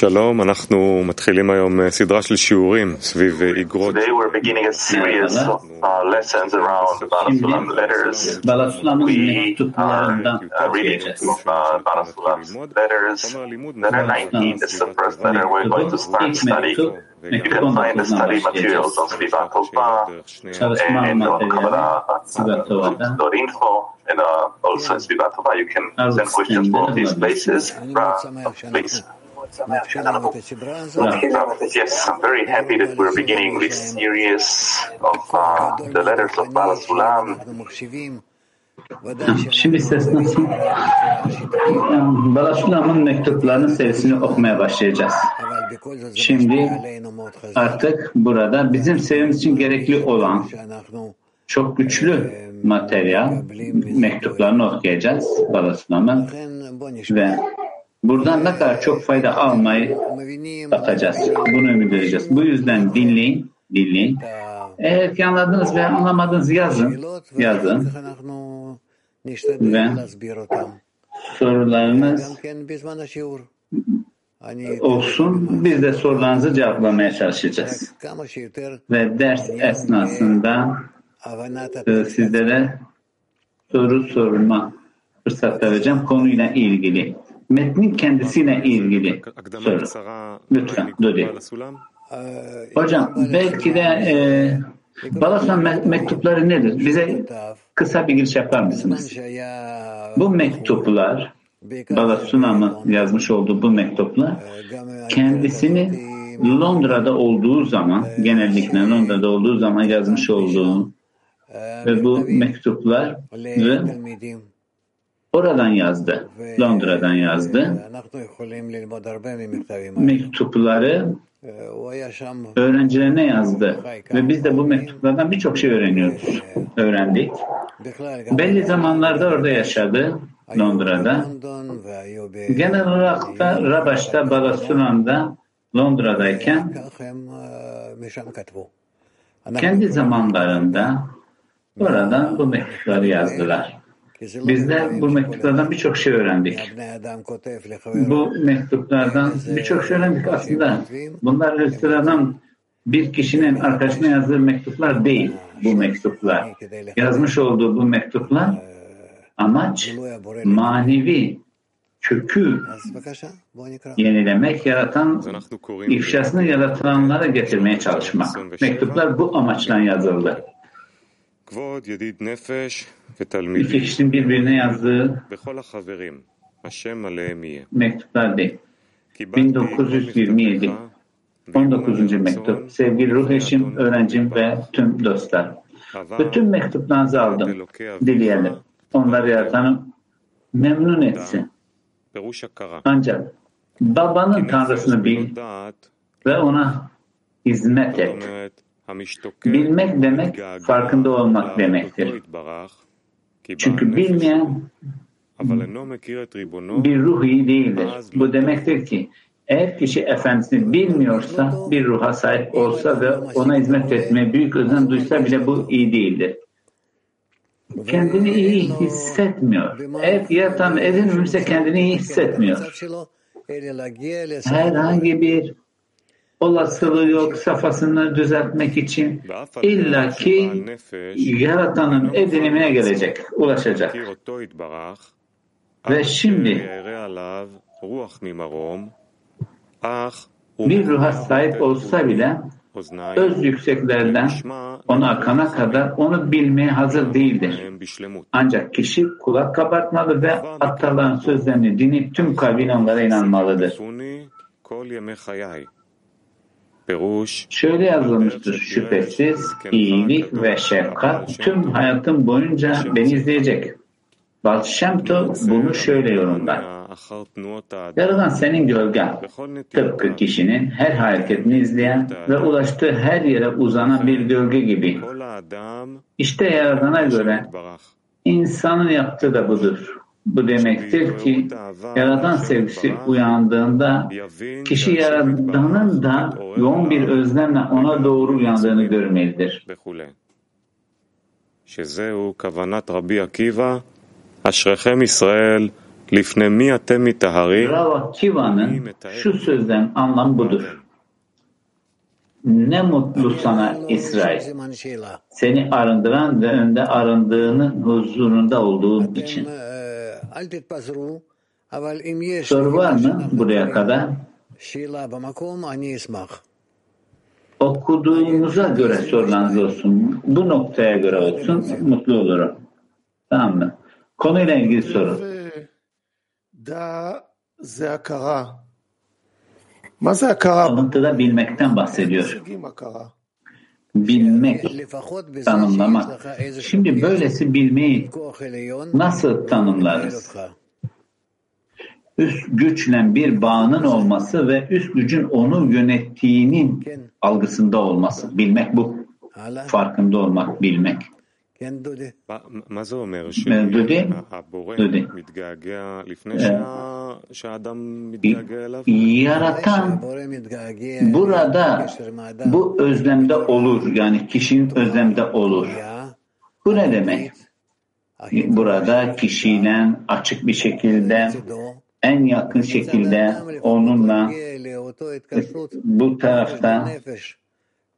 שלום, אנחנו מתחילים היום סדרה של שיעורים סביב איגרות. Today we're beginning a series of uh, lessons around Barasulam letters. Balasulam'ın We are mektuplarından uh, reading okuyacağız. uh, Barasulam's letters. Letter 19, this is the first letter we're going to start İlk studying. mektup, You mektup can find the 19'dan study başlayacağız. materials on Sviva Tova Çalışma and on materyali Kabbalah Sviva info and uh, also in Sviva Tova you can Aruz send questions from sitelerinde these places. אני מאוד Uh, שמח please. Yes, I'm very happy that we're beginning this series of uh, the letters of Bala Sulam. Şimdi ses nasıl? Balasulam'ın mektuplarının serisini okumaya başlayacağız. Şimdi artık burada bizim sevimiz için gerekli olan çok güçlü materyal mektuplarını okuyacağız Balasulam'ın ve Buradan ne kadar çok fayda almayı bakacağız. Bunu ümit edeceğiz. Bu yüzden dinleyin, dinleyin. Eğer ki anladınız ve anlamadınız yazın, yazın. Ve sorularınız olsun. Biz de sorularınızı cevaplamaya çalışacağız. Ve ders esnasında e, sizlere soru sorma fırsat vereceğim konuyla ilgili metnin kendisiyle ilgili soru. Lütfen Dodi. Hocam belki de e, Balasan me- mektupları nedir? Bize kısa bir giriş yapar mısınız? Bu mektuplar Balasun'a yazmış olduğu bu mektuplar kendisini Londra'da olduğu zaman genellikle Londra'da olduğu zaman yazmış olduğu ve bu mektuplar Oradan yazdı. Londra'dan yazdı. Mektupları öğrencilerine yazdı. Ve biz de bu mektuplardan birçok şey öğreniyoruz. Öğrendik. Belli zamanlarda orada yaşadı. Londra'da. Genel olarak da Rabaş'ta, Balasunan'da, Londra'dayken kendi zamanlarında oradan bu mektupları yazdılar. Bizler bu mektuplardan birçok şey öğrendik. Bu mektuplardan birçok şey öğrendik aslında. Bunlar Hristiyan'dan bir kişinin arkadaşına yazdığı mektuplar değil bu mektuplar. Yazmış olduğu bu mektuplar amaç manevi kökü yenilemek, yaratan, ifşasını yaratılanlara getirmeye çalışmak. Mektuplar bu amaçla yazıldı iki kişinin birbirine yazdığı mektuplar değil. 1927 19. mektup. Sevgili ruh eşim, öğrencim ve tüm dostlar. Bütün mektuplarınızı aldım. Dileyelim. Onları yaratanım memnun etsin. Ancak babanın tanrısını bil ve ona hizmet et. Bilmek demek farkında olmak demektir. Çünkü bilmeyen bir ruhi değildir. Bu demektir ki eğer kişi efendisini bilmiyorsa bir ruha sahip olsa ve ona hizmet etmeye büyük özen duysa bile bu iyi değildir. Kendini iyi hissetmiyor. Eğer yaratan edinmemişse kendini iyi hissetmiyor. Herhangi bir olasılığı yok safhasını düzeltmek için illaki yaratanın edinimine gelecek, ulaşacak. Ve şimdi bir ruha sahip olsa bile öz yükseklerden ona akana kadar onu bilmeye hazır değildir. Ancak kişi kulak kabartmalı ve ataların sözlerini dinip tüm kalbine onlara inanmalıdır. Şöyle yazılmıştır şüphesiz iyilik ve şefkat tüm hayatım boyunca beni izleyecek. Balçamto bunu şöyle yorumlar. Yaradan senin gölgen, tıpkı kişinin her hareketini izleyen ve ulaştığı her yere uzanan bir gölge gibi. İşte Yaradan'a göre insanın yaptığı da budur. Bu demektir ki Yaradan sevgisi uyandığında יבין kişi שהשם Yaradan'ın da יתברך yoğun bir özlemle ona doğru uyandığını görmelidir. וכולי. שזהו כוונת רבי עקיבא, אשריכם ישראל, לפני מי אתם מטהרים? Rava Kiva'nın şu sözden anlam budur. Ne mutlu sana İsrail. סימן שאלה. Seni arındıran ve önde arındığının huzurunda olduğun için. Soru var mı buraya kadar? Okuduğumuza göre sorularınız olsun. Bu noktaya göre olsun. Mutlu olurum. Tamam mı? Konuyla ilgili soru. Alıntıda bilmekten bahsediyor bilmek, tanımlamak. Şimdi böylesi bilmeyi nasıl tanımlarız? Üst güçle bir bağının olması ve üst gücün onu yönettiğinin algısında olması. Bilmek bu. Farkında olmak, bilmek. כן דודי. מה- מה זה אומר? דודי? שהבורא דודי. מתגעגע לפני אה. שה- שהאדם מתגעגע אליו? Yaratan הבורא מתגעגע burada לקשר עם האדם. bu özlemde olur. Yani kişinin özlemde olur. היה Bu ne demek? הכי Burada kişiyle açık bir şekilde לצידו. en yakın şekilde onunla מגיע לאותו התקשרות bu tarafta בנפש.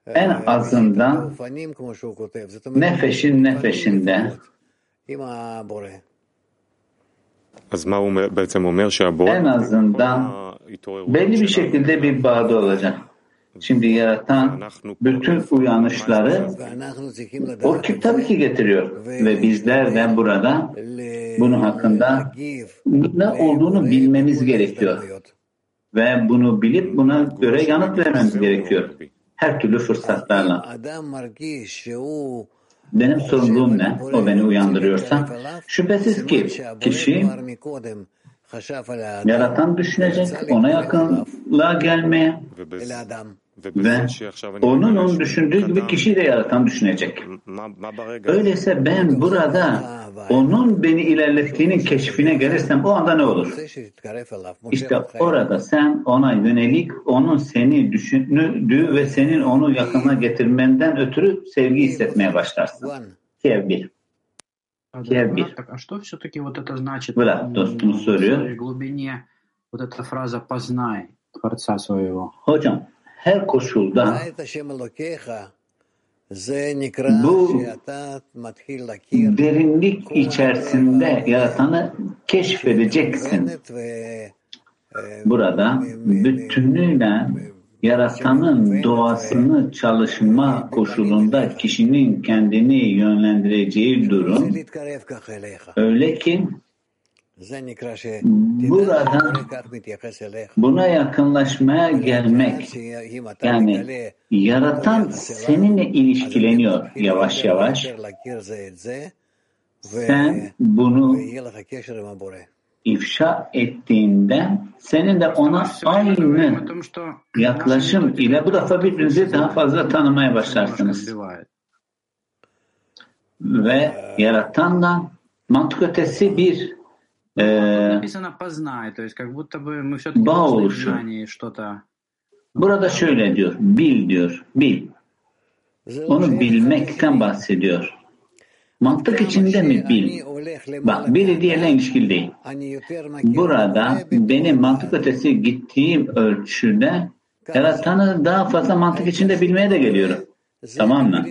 en azından nefeşin nefeşinde en azından belli bir şekilde bir bağda olacak. Şimdi yaratan bütün uyanışları o ki tabii ki getiriyor ve bizler de burada bunun hakkında ne olduğunu bilmemiz gerekiyor ve bunu bilip buna göre yanıt vermemiz gerekiyor her türlü fırsatlarla. Benim sorumluluğum ne? O beni uyandırıyorsa. Şüphesiz ki kişi yaratan düşünecek, ona yakınlığa gelmeye ve onun onu düşündüğü gibi kişiyi de yaratan düşünecek. Öyleyse ben burada onun beni ilerlettiğinin keşfine gelirsem o anda ne olur? İşte orada sen ona yönelik onun seni düşündüğü ve senin onu yakına getirmenden ötürü sevgi hissetmeye başlarsın. Sevgi. Bırak dostunu soruyor. Hocam her koşulda bu derinlik içerisinde yaratanı keşfedeceksin. Burada bütünüyle yaratanın doğasını çalışma koşulunda kişinin kendini yönlendireceği durum öyle ki buradan buna yakınlaşmaya gelmek yani yaratan seninle ilişkileniyor yavaş yavaş. Sen bunu ifşa ettiğinde senin de ona aynı yaklaşım ile bu defa birbirinizi daha fazla tanımaya başlarsınız. Ve yaratanla mantık ötesi bir Ну, написано познай, то есть как будто бы мы все-таки нашли в что-то. Burada şöyle diyor, bil diyor, bil. Onu bilmekten bahsediyor. Mantık içinde mi bil? Bak biri diğerine ilişkili değil. Burada benim mantık ötesi gittiğim ölçüde yaratanı daha fazla mantık içinde bilmeye de geliyorum. Tamam mı?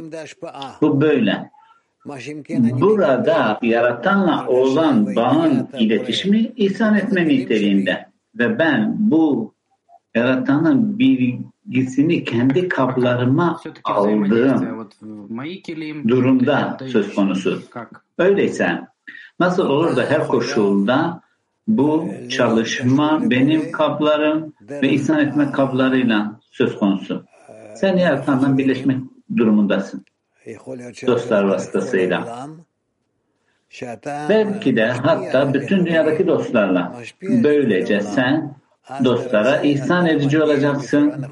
Bu böyle. Burada yaratanla olan bağın iletişimi ihsan etme niteliğinde ve ben bu yaratanın bilgisini kendi kaplarıma aldığım durumda söz konusu. Öyleyse nasıl olur da her koşulda bu çalışma benim kaplarım ve ihsan etme kaplarıyla söz konusu. Sen yaratanla birleşmek durumundasın dostlar vasıtasıyla. belki de hatta bütün dünyadaki dostlarla. böylece sen dostlara ihsan edici olacaksın.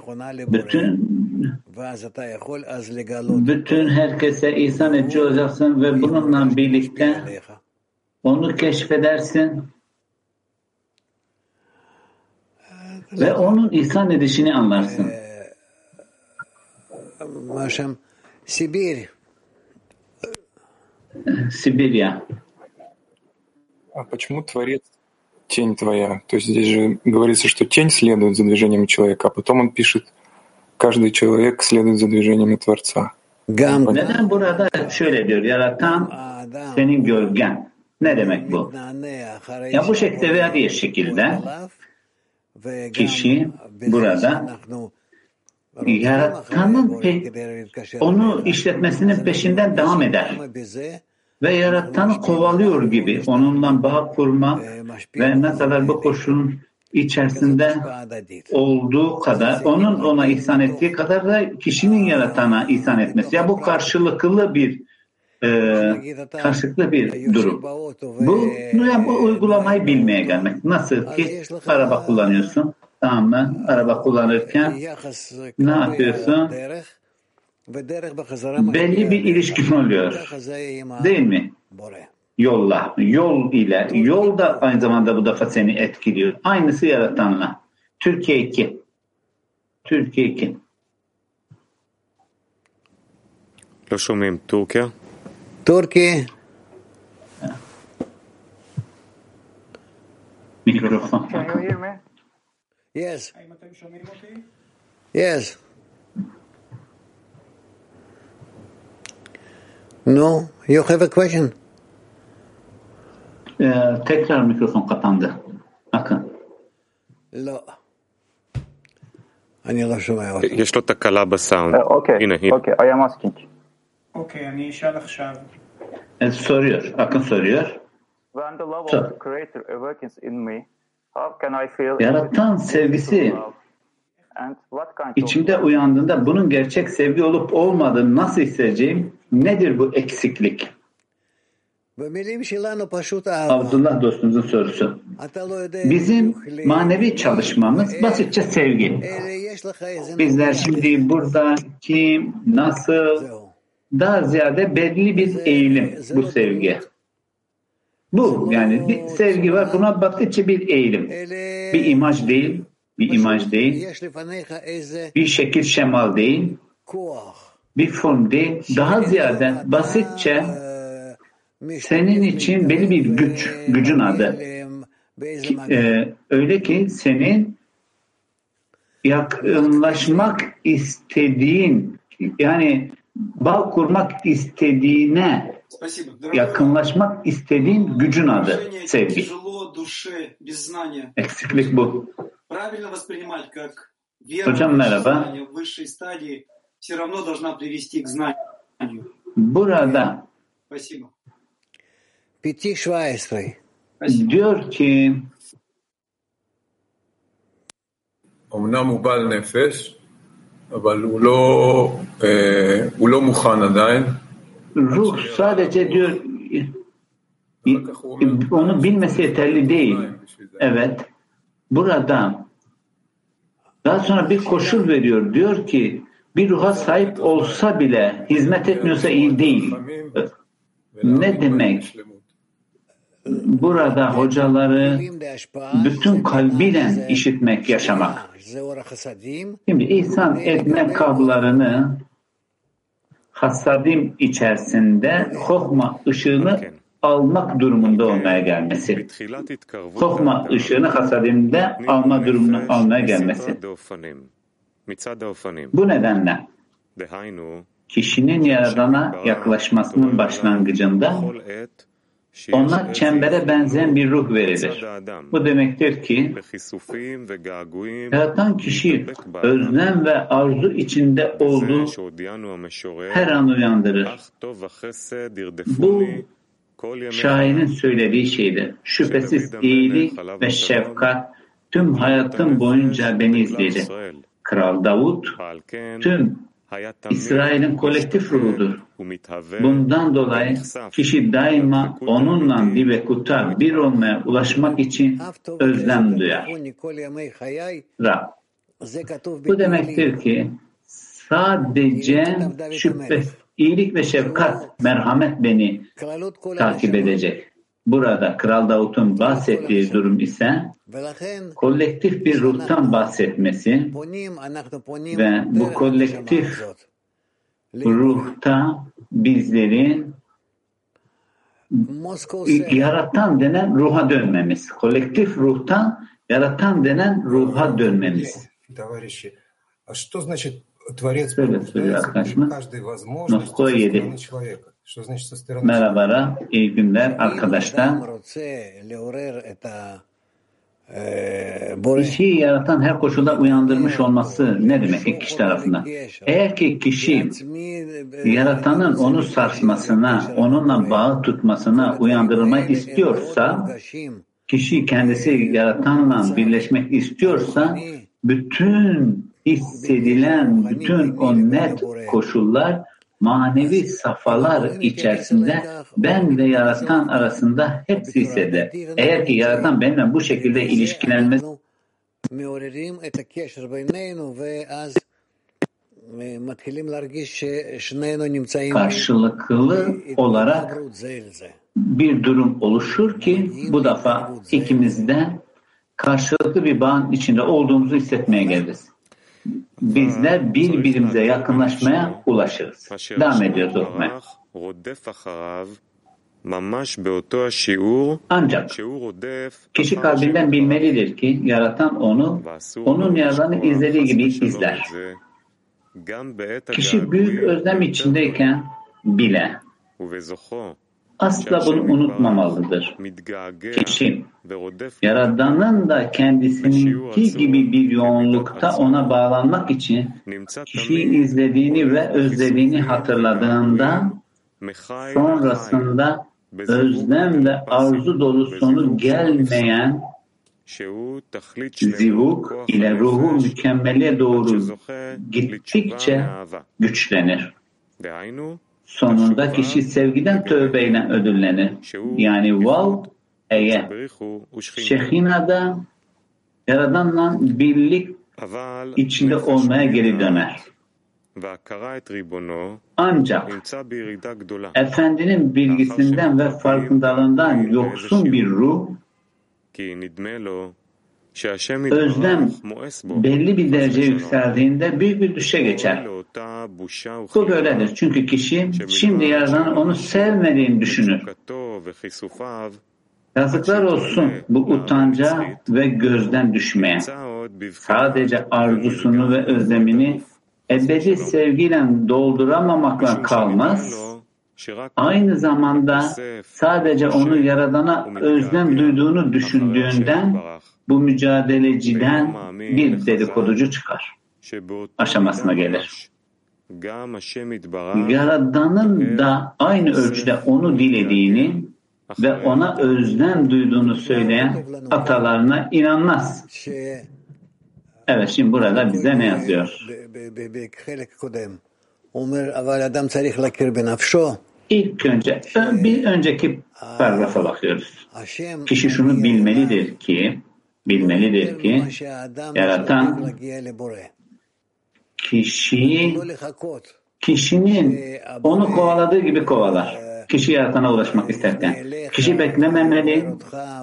Bütün bütün herkese ihsan edici olacaksın ve bununla birlikte onu keşfedersin. ve onun ihsan edişini anlarsın. Сибирь. Сибиря. А почему Творец тень твоя? То есть здесь же говорится, что тень следует за движением человека, а потом он пишет, каждый человек следует за движениями Творца. Gam. Neden burada şöyle diyor, yaratan senin gölgen. Ne demek bu? Ya bu şekilde veya diğer şekilde kişi burada yaratanın onu işletmesinin peşinden devam eder ve yaratanı kovalıyor gibi onunla bağ kurmak ve ne kadar bu koşulun içerisinde olduğu kadar onun ona ihsan ettiği kadar da kişinin yaratana ihsan etmesi. Ya bu karşılıklı bir e, karşılıklı bir durum. Bu, yani bu uygulamayı bilmeye gelmek. Nasıl ki araba kullanıyorsun Tamam mı? Araba kullanırken ne yapıyorsun? Belli bir ilişkin oluyor. Değil mi? Yolla. Yol ile. Yol da aynı zamanda bu defa seni etkiliyor. Aynısı yaratanla. Türkiye 2. Türkiye 2. לא שומעים. טורקיה? טורקי, Mikrofon. yes. Yes. No, you have a question? Ee, tekrar mikrofon kapandı. Bakın. לא. אני לא שומע אותו. יש לו תקלה בסאונד. Uh, okay, הנה, הנה. okay, I am asking. אוקיי, אני אשאל עכשיו. E, soruyor. Akın soruyor. When the love Sure. of the Creator awakens in me, Yaratan sevgisi içimde uyandığında bunun gerçek sevgi olup olmadığını nasıl hissedeceğim? Nedir bu eksiklik? Abdullah dostumuzun sorusu. Bizim manevi çalışmamız basitçe sevgi. Bizler şimdi burada kim, nasıl, daha ziyade belli bir eğilim bu sevgi. Bu yani bir sevgi var. Buna baktıkça bir eğilim. Bir imaj değil, bir imaj değil, bir şekil şemal değil, bir form değil. Daha ziyade basitçe senin için belli bir güç, gücün adı. Ee, öyle ki senin yakınlaşmak istediğin, yani bağ kurmak istediğine Спасибо. Дорогой yakınlaşmak istediğin gücün adı Движение sevgi. тяжело душе, без знания. Eksiklik bu. Правильно воспринимать как вера Hocam в merhaba. знание в высшей стадии все равно должна привести к знанию. Burada Спасибо. פיתי 17. Спасибо. diyor ki אמנם הוא בעל נפש, אבל הוא לא, אה, הוא לא מוכן עדיין. ruh sadece diyor onu bilmesi yeterli değil. Evet. Burada daha sonra bir koşul veriyor. Diyor ki bir ruha sahip olsa bile hizmet etmiyorsa iyi değil. Ne demek? Burada hocaları bütün kalbiyle işitmek, yaşamak. Şimdi ihsan etme kablarını hasadim içerisinde hokma ışığını almak durumunda olmaya gelmesi. Hokma ışığını hasadimde alma durumunu almaya gelmesi. Bu nedenle kişinin yaradana yaklaşmasının başlangıcında onlar çembere benzeyen bir ruh verilir. Bu demektir ki yaratan kişi özlem ve arzu içinde olduğu her an uyandırır. Bu şairin söylediği şeydir. Şüphesiz iyilik ve şefkat tüm hayatım boyunca beni izledi. Kral Davut tüm İsrail'in kolektif ruhudur. Bundan dolayı kişi daima onunla dibekutta bir olmaya ulaşmak için özlem duyar. Rab. Bu demektir ki sadece şüphe, iyilik ve şefkat, merhamet beni takip edecek. Burada Kral Davut'un bahsettiği durum ise kolektif bir ruhtan bahsetmesi ve bu kolektif ruhta bizleri yaratan denen ruha dönmemiz. Kolektif ruhtan yaratan denen ruha dönmemiz. Söyle söyle arkadaşım. Noktaya yedik. Merhabalar, iyi günler arkadaşlar. İşi yaratan her koşulda uyandırmış olması ne demek iki kişi tarafından? Eğer ki kişi yaratanın onu sarsmasına, onunla bağ tutmasına uyandırma istiyorsa, kişi kendisi yaratanla birleşmek istiyorsa, bütün hissedilen bütün o net koşullar manevi safhalar içerisinde ben ve yaratan arasında hepsi hisseder. Eğer ki yaratan benimle bu şekilde ilişkilenmez karşılıklı olarak bir durum oluşur ki bu defa ikimizden karşılıklı bir bağın içinde olduğumuzu hissetmeye geliriz bizler birbirimize yakınlaşmaya ulaşırız. Devam ediyoruz okumaya. Ancak kişi kalbinden bilmelidir ki yaratan onu, onun yaratanı izlediği gibi izler. Kişi büyük özlem içindeyken bile asla bunu unutmamalıdır. Kişi Yaradan'ın da kendisininki gibi bir yoğunlukta ona bağlanmak için kişiyi izlediğini ve özlediğini hatırladığında sonrasında özlem ve arzu dolu sonu gelmeyen zivuk ile ruhu mükemmele doğru gittikçe güçlenir. Sonunda kişi sevgiden tövbeyle ödüllenir. Yani val eğer Şehina'da Yaradan'la birlik içinde olmaya geri döner. Ancak Efendinin bilgisinden ve farkındalığından yoksun bir ruh özlem belli bir derece yükseldiğinde büyük bir düşe geçer. Bu böyledir. Çünkü kişi şimdi Yaradan'ın onu sevmediğini düşünür. Yazıklar olsun bu utanca ve gözden düşmeye. Sadece arzusunu ve özlemini ebedi sevgiyle dolduramamakla kalmaz. Aynı zamanda sadece onu Yaradan'a özlem duyduğunu düşündüğünden bu mücadeleciden bir dedikoducu çıkar. Aşamasına gelir. Yaradan'ın da aynı ölçüde onu dilediğini ve ona özlem duyduğunu söyleyen atalarına inanmaz. Evet şimdi burada bize ne yazıyor? İlk önce bir önceki paragrafa bakıyoruz. Kişi şunu bilmelidir ki bilmelidir ki yaratan kişiyi kişinin onu kovaladığı gibi kovalar kişi yaratana ulaşmak isterken. Kişi beklememeli,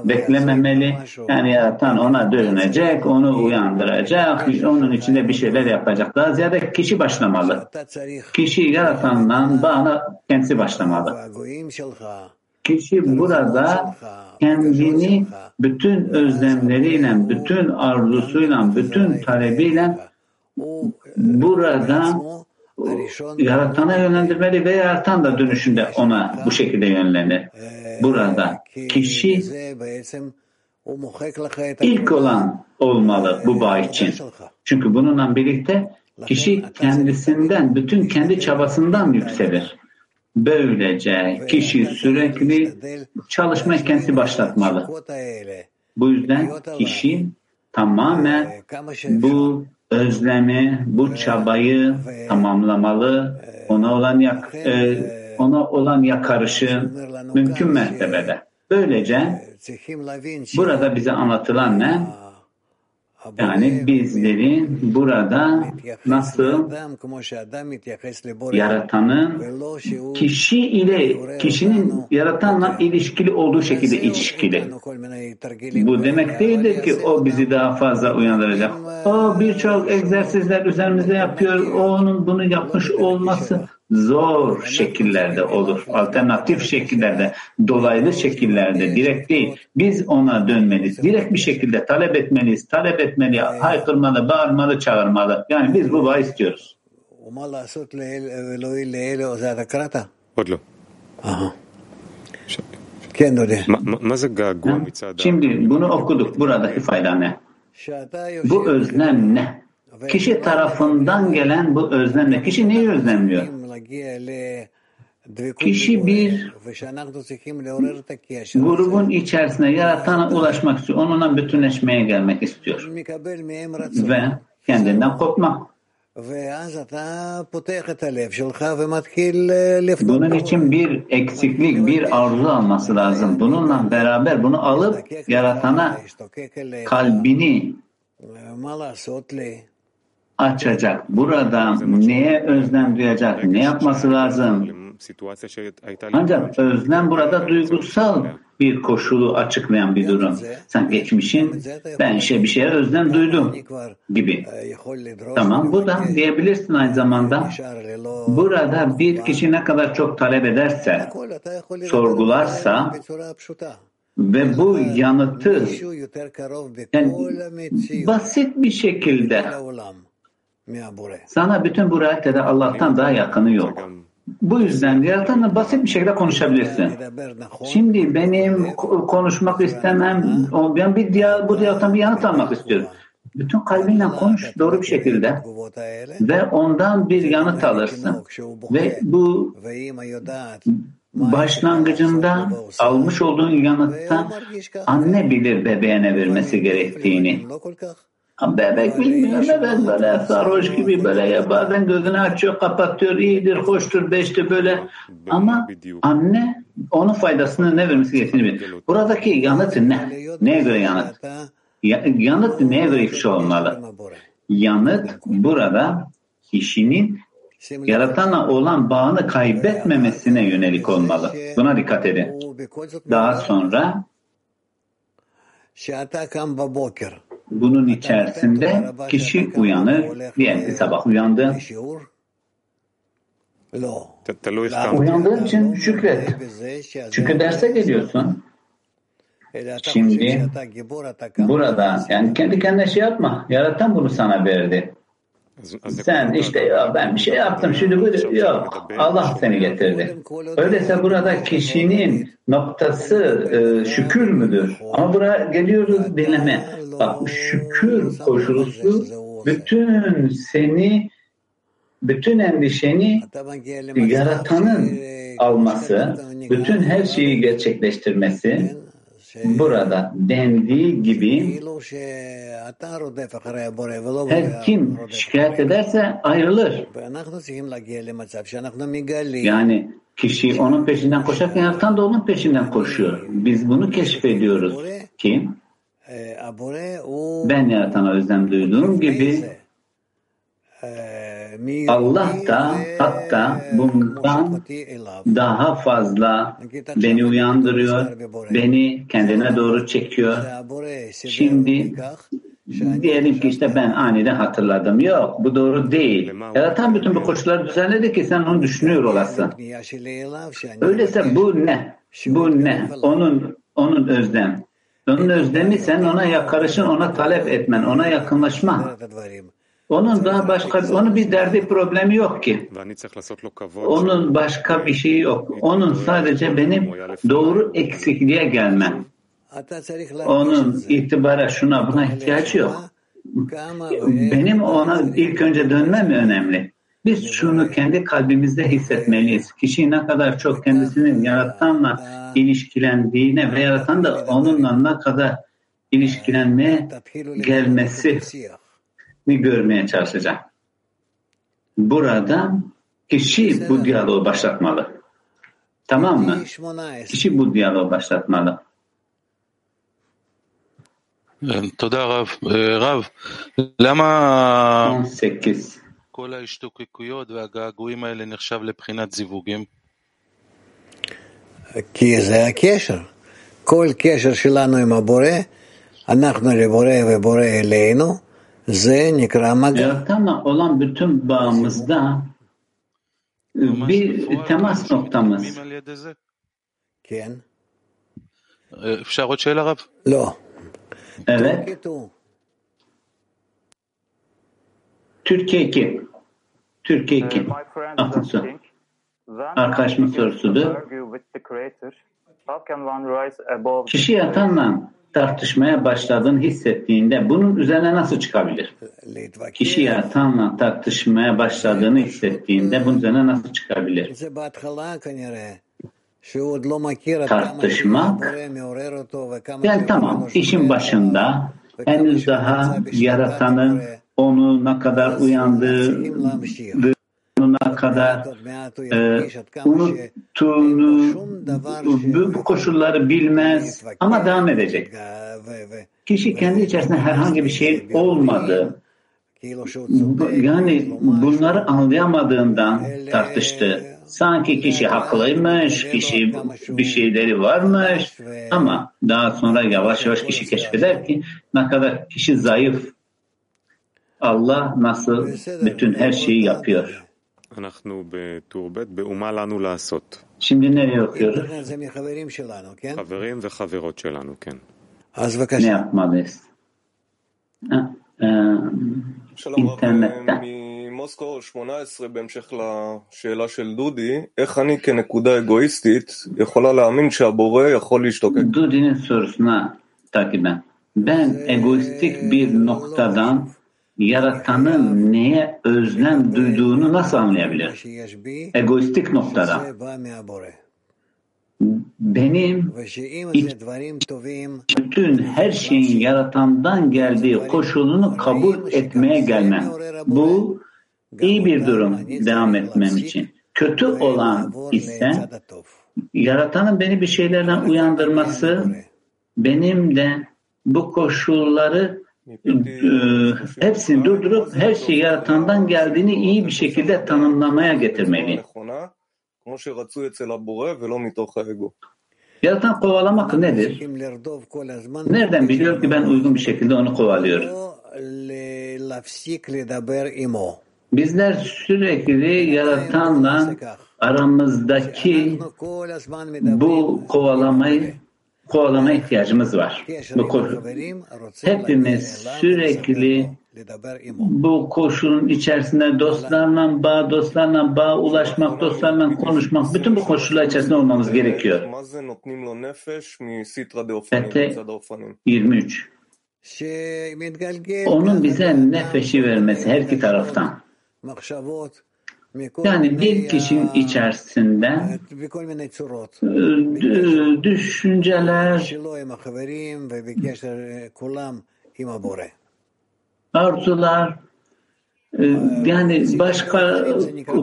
beklememeli. Yani yaratan ona dönecek, onu uyandıracak, onun içinde bir şeyler yapacak. Daha ziyade kişi başlamalı. Kişi yaratandan bana kendisi başlamalı. Kişi burada kendini bütün özlemleriyle, bütün arzusuyla, bütün talebiyle burada yaratana yönlendirmeli ve yaratan da dönüşünde ona bu şekilde yönlenir. Burada kişi ilk olan olmalı bu bağ için. Çünkü bununla birlikte kişi kendisinden, bütün kendi çabasından yükselir. Böylece kişi sürekli çalışma kendisi başlatmalı. Bu yüzden kişi tamamen bu özlemi, bu çabayı tamamlamalı, ona olan yak, e, ona olan yakarışı mümkün mertebede. Böylece burada bize anlatılan ne? Yani bizleri burada nasıl yaratanın kişi ile kişinin yaratanla ilişkili olduğu şekilde ilişkili. Bu demek değildir ki o bizi daha fazla uyandıracak. O birçok egzersizler üzerimizde yapıyor. O onun bunu yapmış olması zor şekillerde olur. Alternatif şekillerde, dolaylı şekillerde, direkt değil. Biz ona dönmeliyiz. Direkt bir şekilde talep etmeliyiz. Talep etmeli, haykırmalı, bağırmalı, çağırmalı. Yani biz bu bağ istiyoruz. Şimdi bunu okuduk. Buradaki fayda ne? Bu özlem ne? Kişi tarafından gelen bu özlemle. Kişi neyi özlemliyor? Kişi bir grubun içerisinde yaratana ulaşmak istiyor. Onunla bütünleşmeye gelmek istiyor. Ve kendinden kopmak. Bunun için bir eksiklik, bir arzu alması lazım. Bununla beraber bunu alıp yaratana kalbini açacak. Burada neye özlem duyacak, ne yapması lazım? Ancak özlem burada duygusal bir koşulu açıklayan bir durum. Sen geçmişin ben şey bir şeye özlem duydum gibi. Tamam bu da diyebilirsin aynı zamanda. Burada bir kişi ne kadar çok talep ederse, sorgularsa ve bu yanıtı yani basit bir şekilde sana bütün bu realitede Allah'tan daha yakını yok. Bu yüzden Yaratan'la basit bir şekilde konuşabilirsin. Şimdi benim konuşmak istemem, ben bir diğer, bu diyalogdan bir yanıt almak istiyorum. Bütün kalbinle konuş doğru bir şekilde ve ondan bir yanıt alırsın. Ve bu başlangıcında almış olduğun yanıtta anne bilir bebeğine vermesi gerektiğini. Ama bebek bilmiyorum evet böyle sarhoş gibi böyle ya bazen gözünü açıyor kapatıyor iyidir hoştur beştir böyle ama anne onun faydasını ne vermesi gerektiğini bilir. Buradaki yanıt ne? Neye göre yanıt? Ya, yanıt neye göre ifşa olmalı? Yanıt burada kişinin yaratanla olan bağını kaybetmemesine yönelik olmalı. Buna dikkat edin. Daha sonra bunun içerisinde kişi uyanır, diyelim sabah uyandı. Uyandığın için şükret. Çünkü derse geliyorsun. Şimdi burada yani kendi kendine şey yapma. Yaratan bunu sana verdi. Sen işte ya ben bir şey yaptım şimdi bu yok Allah seni getirdi. Öyleyse burada kişinin noktası e, şükür müdür? Ama buraya geliyoruz dinleme. Bak şükür koşulusu bütün seni bütün endişeni yaratanın alması, bütün her şeyi gerçekleştirmesi, Burada dendiği gibi her kim şikayet ederse ayrılır. Yani kişi onun peşinden koşarken yaratan da onun peşinden koşuyor. Biz bunu keşfediyoruz. Ki ben yaratana özlem duyduğum gibi Allah da hatta bundan daha fazla beni uyandırıyor, beni kendine doğru çekiyor. Şimdi diyelim ki işte ben aniden hatırladım. Yok bu doğru değil. Yaratan bütün bu koşulları düzenledi ki sen onu düşünüyor olasın. Öyleyse bu ne? Bu ne? Onun onun özlem. Onun özlemi sen ona yakarışın, ona talep etmen, ona yakınlaşma. Onun daha başka, onun bir derdi problemi yok ki. Onun başka bir şeyi yok. Onun sadece benim doğru eksikliğe gelmem. Onun itibara şuna buna ihtiyacı yok. Benim ona ilk önce dönmem önemli. Biz şunu kendi kalbimizde hissetmeliyiz. Kişi ne kadar çok kendisinin yaratanla ilişkilendiğine ve yaratan da onunla ne kadar ilişkilenmeye gelmesi görmeye çalışacağım. Burada kişi bu diyaloğu başlatmalı. Tamam mı? מ-18 Kişi bu diyaloğu başlatmalı. תודה רב. אה, רב, למה 18. כל ההשתוקקויות והגעגועים האלה נחשב לבחינת זיווגים? כי זה הקשר. כל קשר שלנו עם הבורא, אנחנו לבורא ובורא אלינו, זה נקרא מגע. Yaratanla olan bütün bağımızda e, bir temas noktamız. Evet. Türkiye 2. Türkiye 2. Aklın soru. Arkadaşımın sorusudur. Kişi yatanla tartışmaya başladığını hissettiğinde bunun üzerine nasıl çıkabilir? Kişi yaratanla tartışmaya başladığını hissettiğinde bunun üzerine nasıl çıkabilir? Tartışmak, yani tamam işin başında henüz daha yaratanın onu ne kadar uyandığı kadar e, unuttuğunu bu, bu koşulları bilmez ama devam edecek. Kişi kendi içerisinde herhangi bir şey olmadı. Yani bunları anlayamadığından tartıştı. Sanki kişi haklıymış, kişi bir şeyleri varmış ama daha sonra yavaş yavaş kişi keşfeder ki ne kadar kişi zayıf. Allah nasıl bütün her şeyi yapıyor. אנחנו בטור ב', באומה לנו לעשות. Şimdi שלנו, כן? חברים וחברות שלנו, כן. אז Ne בבקשה. yapmalıyız? Ha, e, שלום רב, אינטרנט. ממוסקו 18, בהמשך לשאלה של דודי, איך אני כנקודה אגואיסטית יכולה להאמין שהבורא יכול להשתוקק? Dudi'nin sorusuna takiben. Ben egoistik bir noktadan yaratanın neye özlem duyduğunu nasıl anlayabilir? Egoistik noktada. Benim bütün her şeyin yaratandan geldiği koşulunu kabul etmeye gelmem. Bu iyi bir durum devam etmem için. Kötü olan ise yaratanın beni bir şeylerden uyandırması, benim de bu koşulları hepsini durdurup her şeyi yaratandan geldiğini iyi bir şekilde tanımlamaya getirmeli. Yaratan kovalamak nedir? Nereden biliyor ki ben uygun bir şekilde onu kovalıyorum? Bizler sürekli yaratanla aramızdaki bu kovalamayı kovalama ihtiyacımız var. Bu koşu. Hepimiz sürekli bu koşulun içerisinde dostlarla bağ, dostlarla bağ ulaşmak, dostlarla konuşmak, bütün bu koşullar içerisinde olmamız gerekiyor. Fethe 23. Onun bize nefesi vermesi her iki taraftan. Yani bir kişinin içerisinden düşünceler arzular yani başka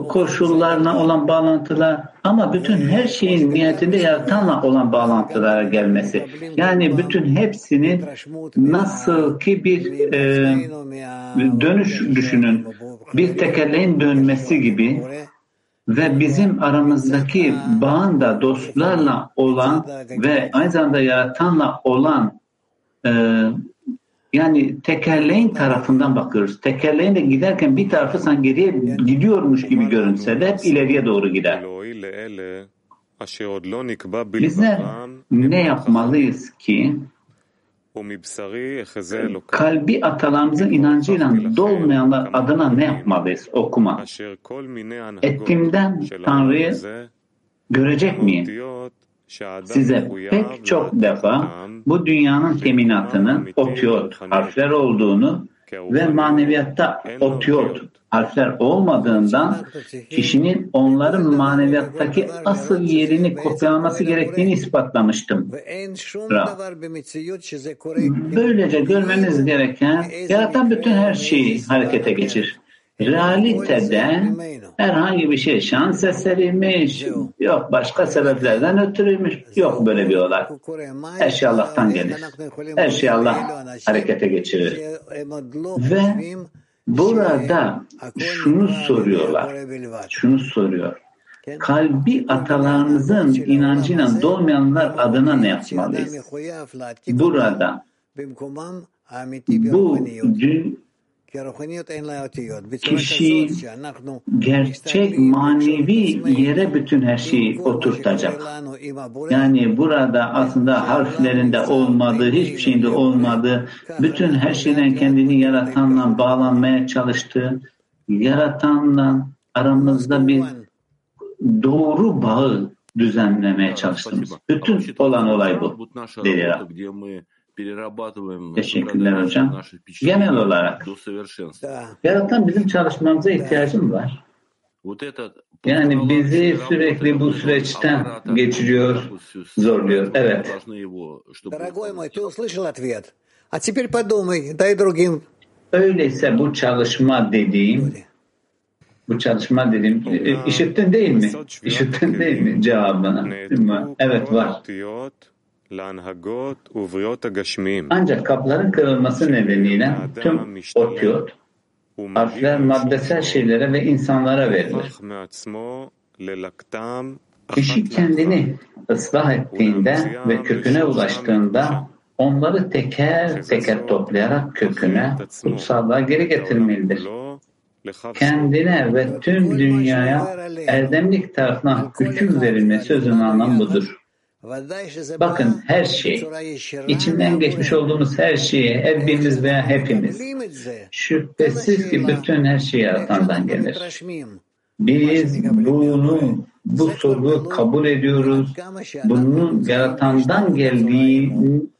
koşullarla olan bağlantılar ama bütün her şeyin niyetinde yaratanla olan bağlantılara gelmesi. Yani bütün hepsinin nasıl ki bir e, dönüş düşünün bir tekerleğin dönmesi gibi ve bizim aramızdaki bağın da dostlarla olan ve aynı zamanda yaratanla olan e, yani tekerleğin tarafından bakıyoruz. Tekerleğin de giderken bir tarafı sanki geriye gidiyormuş gibi görünse de hep ileriye doğru gider. Biz ne yapmalıyız ki ee, kalbi atalarımızın inancıyla dolmayanlar adına ne yapmalıyız? Okuma. Ettimden Tanrı'yı görecek miyim? Size pek çok defa bu dünyanın teminatının otiot harfler olduğunu ve maneviyatta otiyot harfler olmadığından kişinin onların maneviyattaki asıl yerini kopyalaması gerektiğini ispatlamıştım. Böylece görmemiz gereken yaratan bütün her şeyi harekete geçir realitede herhangi bir şey şans eseriymiş, yok başka sebeplerden ötürüymüş, yok böyle bir olay. Her şey Allah'tan gelir. Her şey Allah harekete geçirir. Ve burada şunu soruyorlar, şunu soruyor. Kalbi atalarımızın inancıyla doğmayanlar adına ne yapmalıyız? Burada bu dün kişi gerçek manevi yere bütün her şeyi oturtacak. Yani burada aslında harflerinde olmadığı, hiçbir şeyinde olmadığı, bütün her şeyden kendini yaratanla bağlanmaya çalıştığı, yaratanla aramızda bir doğru bağı düzenlemeye çalıştığımız. Bütün olan olay bu. Dedi Rab. Teşekkürler hocam. Genel olarak yaratan bizim çalışmamıza ihtiyacım var. Yani bizi sürekli bu süreçten geçiriyor, zorluyor. Evet. Öyleyse bu çalışma dediğim bu çalışma dedim. E, işittin değil mi? İşittin değil mi cevabını? Evet var. Ancak kapların kırılması nedeniyle tüm otiyot harfler maddesel şeylere ve insanlara verilir. Kişi kendini ıslah ettiğinde ve köküne ulaştığında onları teker teker toplayarak köküne, kutsallığa geri getirmelidir. Kendine ve tüm dünyaya erdemlik tarafından hüküm verilme sözünün anlamı budur. Bakın her şey, içinden geçmiş olduğumuz her şeyi, hepimiz veya hepimiz, şüphesiz ki bütün her şey yaratandan gelir. Biz bunu, bu soruyu kabul ediyoruz. Bunun yaratandan geldiği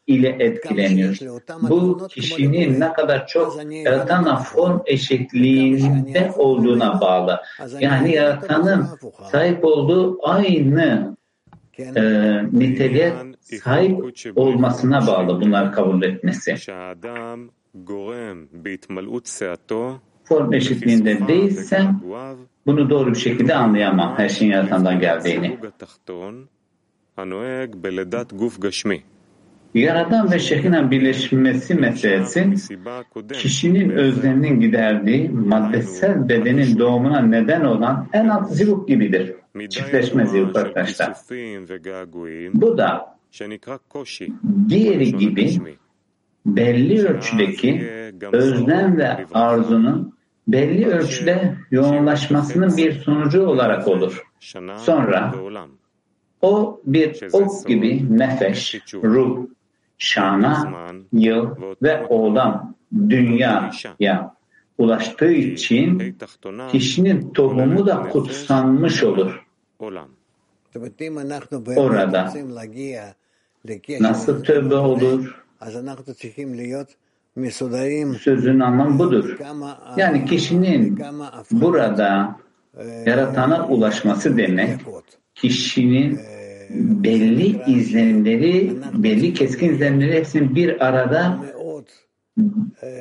ile etkileniyoruz. Bu kişinin ne kadar çok yaratanla form eşitliğinde olduğuna bağlı. Yani yaratanın sahip olduğu aynı e, niteliğe sahip olmasına bağlı bunları kabul etmesi. Form eşitliğinde değilse bunu doğru bir şekilde anlayamam. Her şeyin yaratandan geldiğini. Yaradan ve şekinen birleşmesi meselesi kişinin özleminin giderdiği maddesel bedenin doğumuna neden olan en alt zivuk gibidir. Çiftleşme zivuk arkadaşlar. Bu da diğeri gibi belli ölçüdeki özlem ve arzunun belli ölçüde yoğunlaşmasının bir sonucu olarak olur. Sonra o bir ok gibi nefeş, ruh, şana, yıl ve oğlan dünyaya ulaştığı için kişinin tohumu da kutsanmış olur. Orada. nasıl tövbe olur? Sözün anlamı budur. Yani kişinin burada yaratana ulaşması demek kişinin belli izlenimleri, belli keskin izlenimleri hepsini bir arada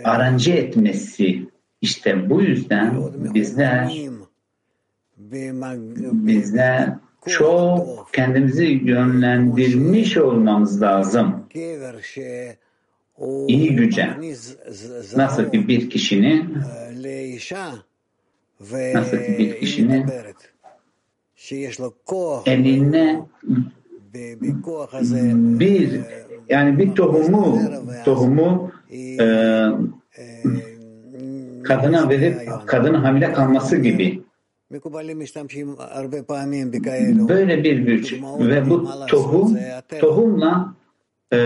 aranje etmesi. İşte bu yüzden bizler bizler çok kendimizi yönlendirmiş olmamız lazım. İyi güce. Nasıl ki bir kişinin nasıl ki bir kişinin eline bir yani bir tohumu tohumu e, kadına verip kadının hamile kalması gibi böyle bir güç ve bu tohum tohumla e,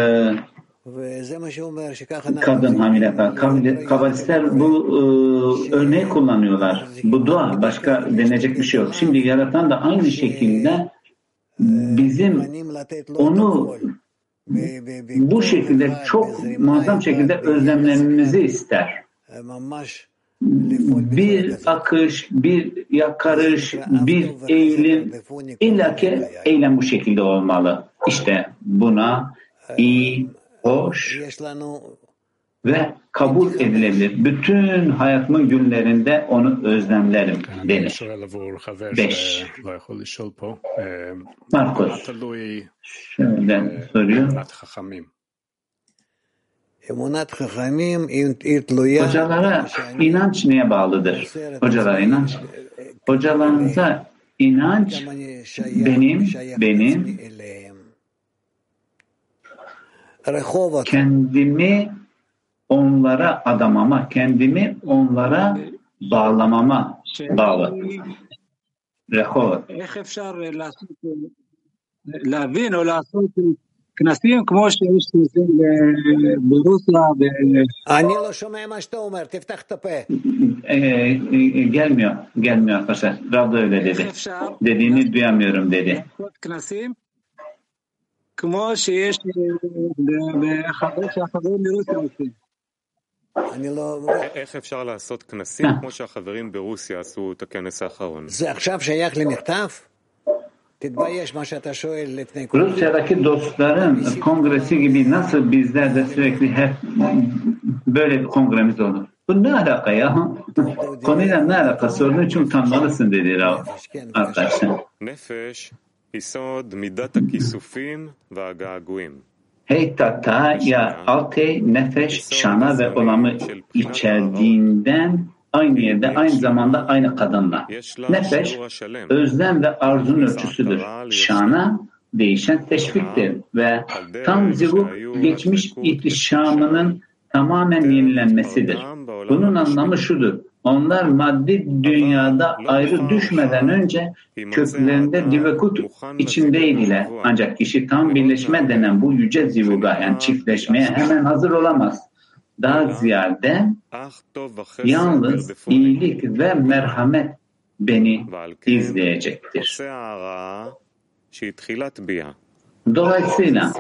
kadın hamile kalır. Kabalistler bu e, örneği kullanıyorlar. Bu dua. Başka denecek bir şey yok. Şimdi yaratan da aynı şekilde bizim onu bu şekilde çok muazzam şekilde özlemlememizi ister. Bir akış, bir yakarış, bir eğilim, illaki eylem bu şekilde olmalı. İşte buna iyi, hoş ve kabul edilebilir. Bütün hayatımın günlerinde onu özlemlerim denir. Beş. Markus şöyle soruyor. Hocalara inanç neye bağlıdır? Hocalara inanç. Hocalarınıza inanç benim, benim kendimi onlara adamama, kendimi onlara bağlamama bağlı. Rehot. איך אפשר לעשות, להבין או לעשות כנסים כמו שיש כנסים ב- ברוסיה, ב- אני לא שומע מה שאתה אומר, תפתח את הפה. Ee, e, gelmiyor, gelmiyor arkadaşlar. Rab da öyle dedi. Dediğini duyamıyorum dedi. לעשות כנסים כמו שיש ב- בחבר- שהחברים ברוסיה עושים. אני לא... איך אפשר לעשות כנסים כמו שהחברים ברוסיה עשו את הכנס האחרון? זה עכשיו שייך למכתב? תתבייש מה שאתה שואל לפני כל... Rusya'daki dostların kongresi gibi nasıl bizler de sürekli hep böyle bir kongremiz olur? Bu ne alaka ya? Konuyla ne alakası olduğu için utanmalısın dedi Rav arkadaşlar. נפש, Hey tata ya alte nefes şana ve olamı içerdiğinden aynı yerde aynı zamanda aynı kadınla. Nefes özlem ve arzunun ölçüsüdür. Şana değişen teşviktir ve tam ziruk geçmiş ihtişamının tamamen yenilenmesidir. Bunun anlamı şudur. Onlar maddi dünyada ayrı düşmeden önce köklerinde divekut içindeydiler. Ancak kişi tam birleşme denen bu yüce zivuga yani çiftleşmeye hemen hazır olamaz. Daha ziyade yalnız iyilik ve merhamet beni izleyecektir. Dolayısıyla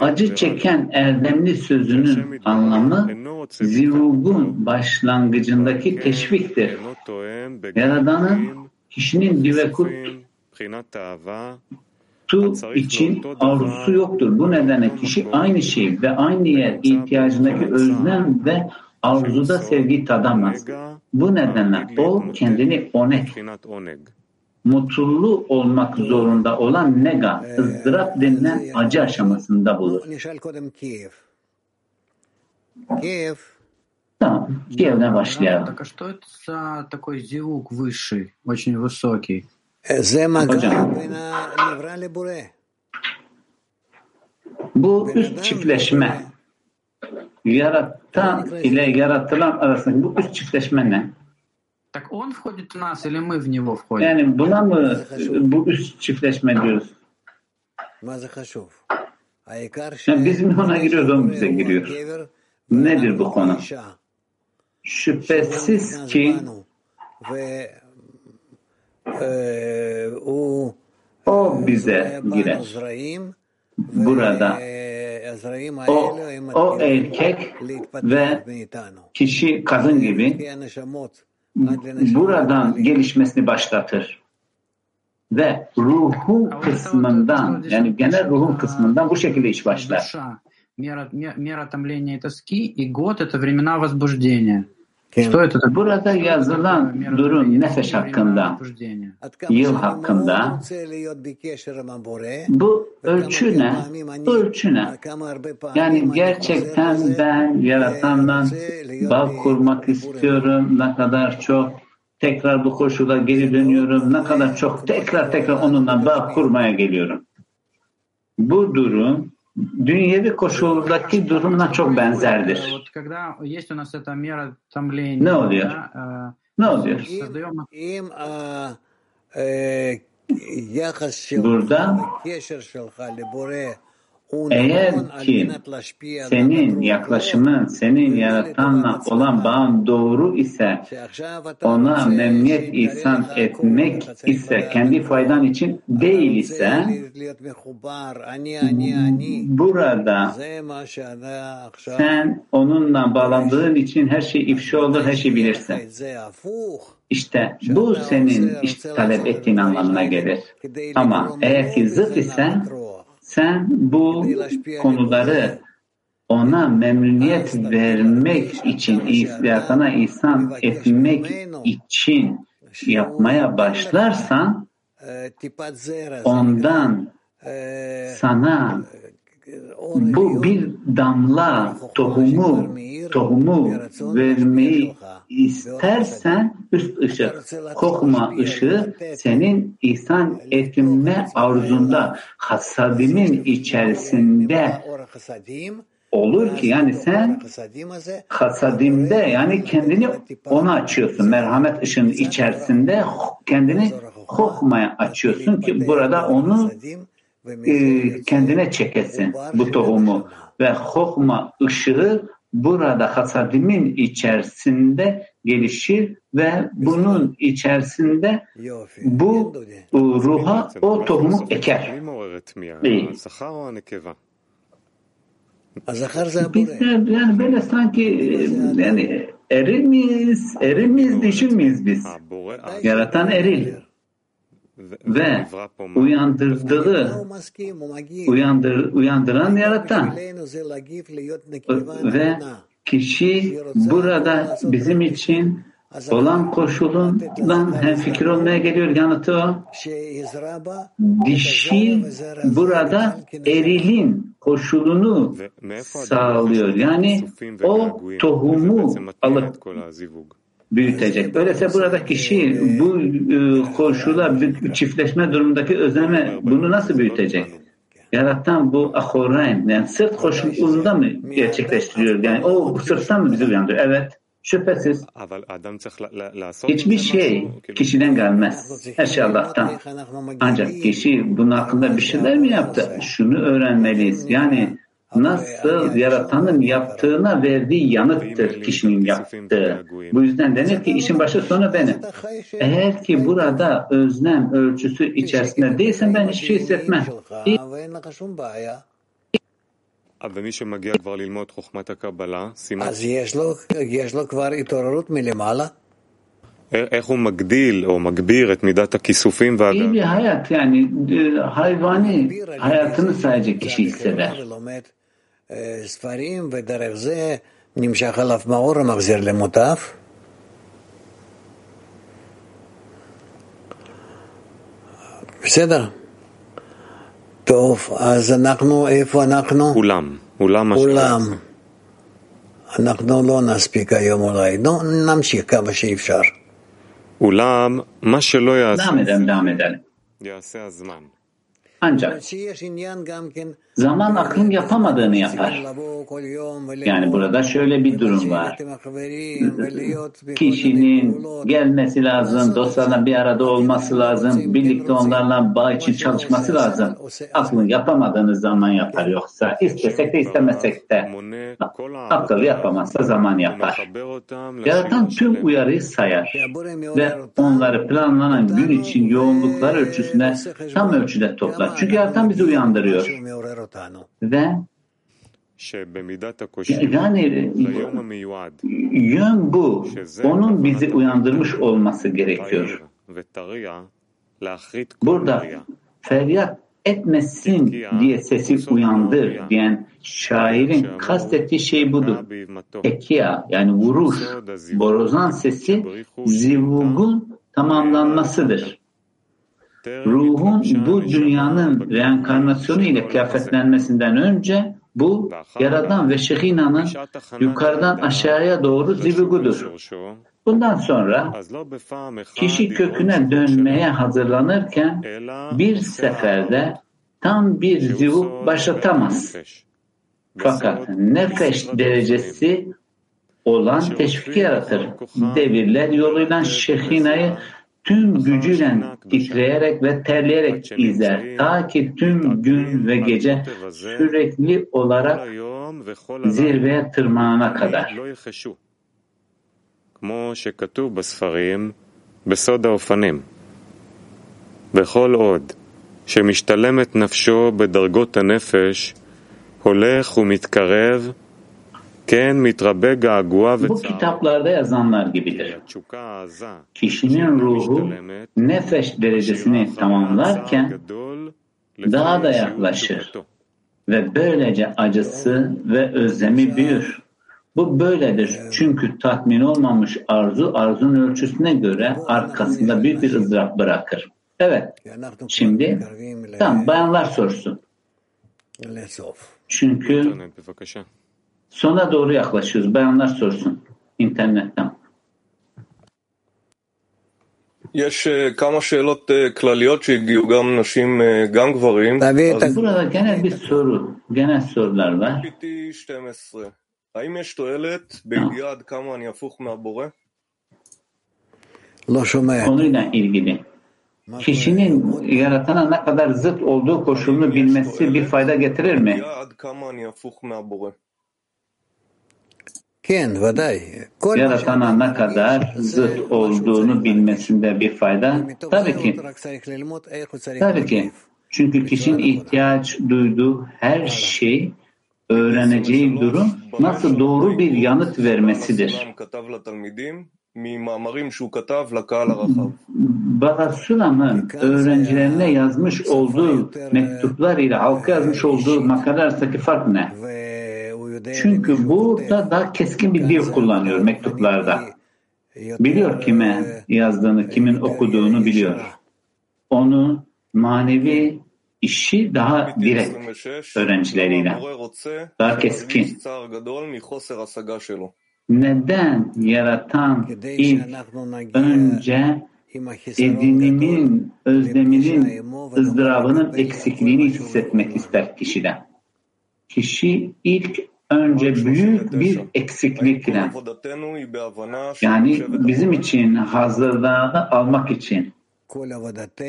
Acı çeken erdemli sözünün anlamı zirugun başlangıcındaki teşviktir. Yaradan'ın kişinin divekut tu için arzusu yoktur. Bu nedenle kişi aynı şey ve aynı yer ihtiyacındaki özlem ve arzuda sevgi tadamaz. Bu nedenle o kendini onek mutlu olmak zorunda olan nega, ızdırap denilen acı aşamasında bulur. Tamam, Kiev'den başlayalım. Hocam, bu üst çiftleşme. Yaratan ile yaratılan arasındaki bu üst çiftleşme ne? Так он входит в нас или мы в него входим? Yani buna mı bu üst çiftleşme diyoruz? Yani biz mi ona giriyoruz, o bize giriyor? Nedir bu konu? Şüphesiz ki o bize girer. Burada o, o erkek ve kişi kadın gibi buradan gelişmesini başlatır ve ruhun kısmından yani genel ruhun kısmından bu şekilde iş başlar. Мера, мера томления и тоски, и год — это времена возбуждения. Что это? Burada yazılan durum nefes hakkında, yıl hakkında. Bu ölçü ne? Bu ölçü ne? Yani gerçekten ben yaratandan bağ kurmak istiyorum. Ne kadar çok tekrar bu koşula geri dönüyorum. Ne kadar çok tekrar tekrar onunla bağ kurmaya geliyorum. Bu durum dünyevi koşuldaki durumla çok benzerdir. Ne oluyor? Ne oluyor? Burada eğer ki senin yaklaşımın, senin yaratanla olan bağın doğru ise, ona memnuniyet ihsan etmek ise, kendi faydan için değil ise, burada sen onunla bağlandığın için her şey ifşa olur, her şey bilirsin. İşte bu senin işte talep ettiğin anlamına gelir. Ama eğer ki zıt ise sen bu konuları ona memnuniyet vermek için, ihtiyatına ihsan etmek için yapmaya başlarsan ondan sana bu bir damla tohumu tohumu vermeyi istersen üst ışık, kokma ışığı senin ihsan etme arzunda hasadimin içerisinde olur ki yani sen hasadimde yani kendini ona açıyorsun. Merhamet ışığının içerisinde kendini kokmaya açıyorsun ki burada onu ee, kendine çekesin bu tohumu ve hokma ışığı burada hasadimin içerisinde gelişir ve bunun içerisinde bu e, ruha o tohumu eker. Bizler yani böyle sanki e, yani erimiz, erimiz, dişimiz biz. Yaratan eril ve uyandırdığı uyandır, uyandıran yaratan ve kişi burada bizim için olan koşulundan hem fikir olmaya geliyor yanıtı o. Dişi burada erilin koşulunu sağlıyor. Yani o tohumu alıp büyütecek. Öyleyse burada kişi bu e, koşula bir çiftleşme durumundaki özleme bunu nasıl büyütecek? Yaratan bu akorayn yani sırt koşulunda mı gerçekleştiriyor? Yani o sırttan mı bizi uyandırıyor? Evet. Şüphesiz hiçbir şey kişiden gelmez. Her şey Allah'tan. Ancak kişi bunun hakkında bir şeyler mi yaptı? Şunu öğrenmeliyiz. Yani nasıl yaratanın yaptığına verdiği yanıttır kişinin yaptığı. Bu yüzden denir ki işin başı sonu benim. אתה חי ש- Eğer ki burada özlem ölçüsü içerisinde değilsen ben hiçbir şey hissetmem. שלך, ואין לך שום בעיה. אבל מי שמגיע כבר ללמוד חוכמת הקבלה, סימן אז יש לו, יש לו כבר התעוררות מלמעלה. איך הוא מגדיל או מגביר את מידת הכיסופים İyi ספרים, ודרך זה נמשך עליו מאור המחזיר למוטף. בסדר. טוב, אז אנחנו, איפה אנחנו? אולם, אולם אולם. אנחנו לא נספיק היום אולי, נו, נמשיך כמה שאפשר. אולם, מה שלא יעשה, Devam edelim, devam edelim. יעשה הזמן. Ancak zaman aklın yapamadığını yapar. Yani burada şöyle bir durum var. Kişinin gelmesi lazım, dostlarla bir arada olması lazım, birlikte onlarla bağ için çalışması lazım. Aklın yapamadığınız zaman yapar yoksa. istesek de istemesek de akıl yapamazsa zaman yapar. Yaratan tüm uyarıyı sayar ve onları planlanan gün için yoğunluklar ölçüsüne tam ölçüde toplar. Çünkü yaratan bizi uyandırıyor. Ve yani yön bu. Onun bizi uyandırmış olması gerekiyor. Burada feryat etmesin diye sesi uyandır diyen şairin kastettiği şey budur. Ekia yani vuruş, borozan sesi zivugun tamamlanmasıdır ruhun bu dünyanın reenkarnasyonu ile kıyafetlenmesinden önce bu Yaradan ve Şehina'nın yukarıdan aşağıya doğru zibigudur. Bundan sonra kişi köküne dönmeye hazırlanırken bir seferde tam bir zivuk başlatamaz. Fakat nefes derecesi olan teşviki yaratır. Devirler yoluyla Şehina'yı tüm gücüyle titreyerek ve terleyerek izler. Ta ki tüm gün ve gece sürekli כל olarak היום וכל הלילה zirveye tırmanana kadar. לא יחשו. כמו שכתוב בספרים, בסוד האופנים. בכל עוד שמשתלמת נפשו בדרגות הנפש, הולך ומתקרב, כן מתרבה געגוע bu kitaplarda yazanlar gibidir. Kişinin ruhu nefes derecesini tamamlarken daha da yaklaşır ve böylece acısı ve özlemi büyür. Bu böyledir çünkü tatmin olmamış arzu arzunun ölçüsüne göre arkasında büyük bir ızdırap bırakır. Evet, şimdi tam bayanlar sorsun. Çünkü sona doğru yaklaşıyoruz. Bayanlar sorsun internetten. יש אה, כמה שאלות אה, כלליות שהגיעו, גם נשים, אה, גם גברים. אז Burada genel bir soru, genel sorular var. PT 12, האם יש תועלת בידיעה עד כמה אני הפוך מהבורא? לא שומע. Konuyla ilgili. Kişinin yaratana ne kadar zıt olduğu koşulunu bilmesi bir fayda getirir mi? yaratana ne kadar zıt olduğunu bilmesinde bir fayda tabii ki. Tabii ki. Çünkü kişinin ihtiyaç duyduğu her şey öğreneceği durum nasıl doğru bir yanıt vermesidir. Barasulam'ın öğrencilerine yazmış olduğu mektuplar ile halka yazmış olduğu makale arasındaki fark ne? Çünkü burada daha keskin bir dil kullanıyor mektuplarda. Biliyor kime yazdığını, kimin okuduğunu biliyor. Onun manevi işi daha direkt öğrencileriyle, daha keskin. Neden yaratan ilk önce edinimin, özleminin, ızdırabının eksikliğini hissetmek ister kişiden? Kişi ilk önce büyük bir eksiklikle yani bizim için hazırlığını almak için.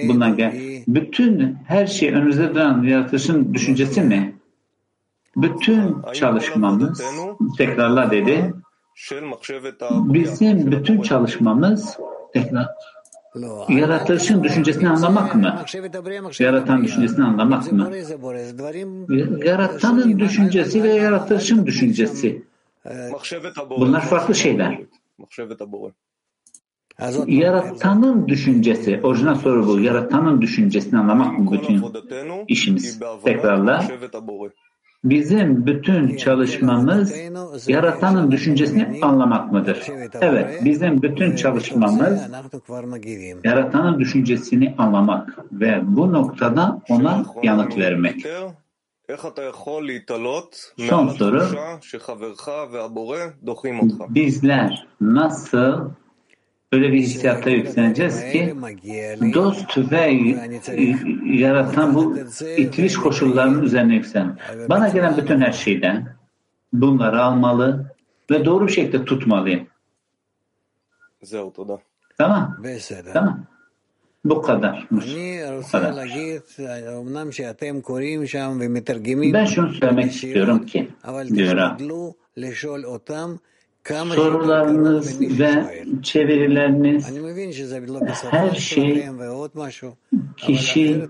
Buna gel. Bütün her şey önümüzde duran yaratılışın düşüncesi mi? Bütün çalışmamız tekrarla dedi. Bizim bütün çalışmamız tekrar Yaratılışın düşüncesini anlamak mı? Yaratan düşüncesini anlamak mı? Yaratanın düşüncesi ve yaratılışın düşüncesi. Bunlar farklı şeyler. Yaratanın düşüncesi, orijinal soru bu. Yaratanın düşüncesini anlamak mı bütün işimiz? Tekrarla. Bizim bütün çalışmamız yaratanın düşüncesini anlamak mıdır? Evet, bizim bütün çalışmamız yaratanın düşüncesini anlamak ve bu noktada ona yanıt vermek. Son soru, bizler nasıl öyle bir hissiyatta yükleneceğiz ki dost ve yaratan bu itiliş koşullarının üzerine yükselen. Bana gelen bütün her şeyden bunları almalı ve doğru bir şekilde tutmalıyım. Tamam. Tamam. Bu kadar. Bu kadar. Ben şunu söylemek istiyorum ki diyor sorularınız ve çevirileriniz her şey kişi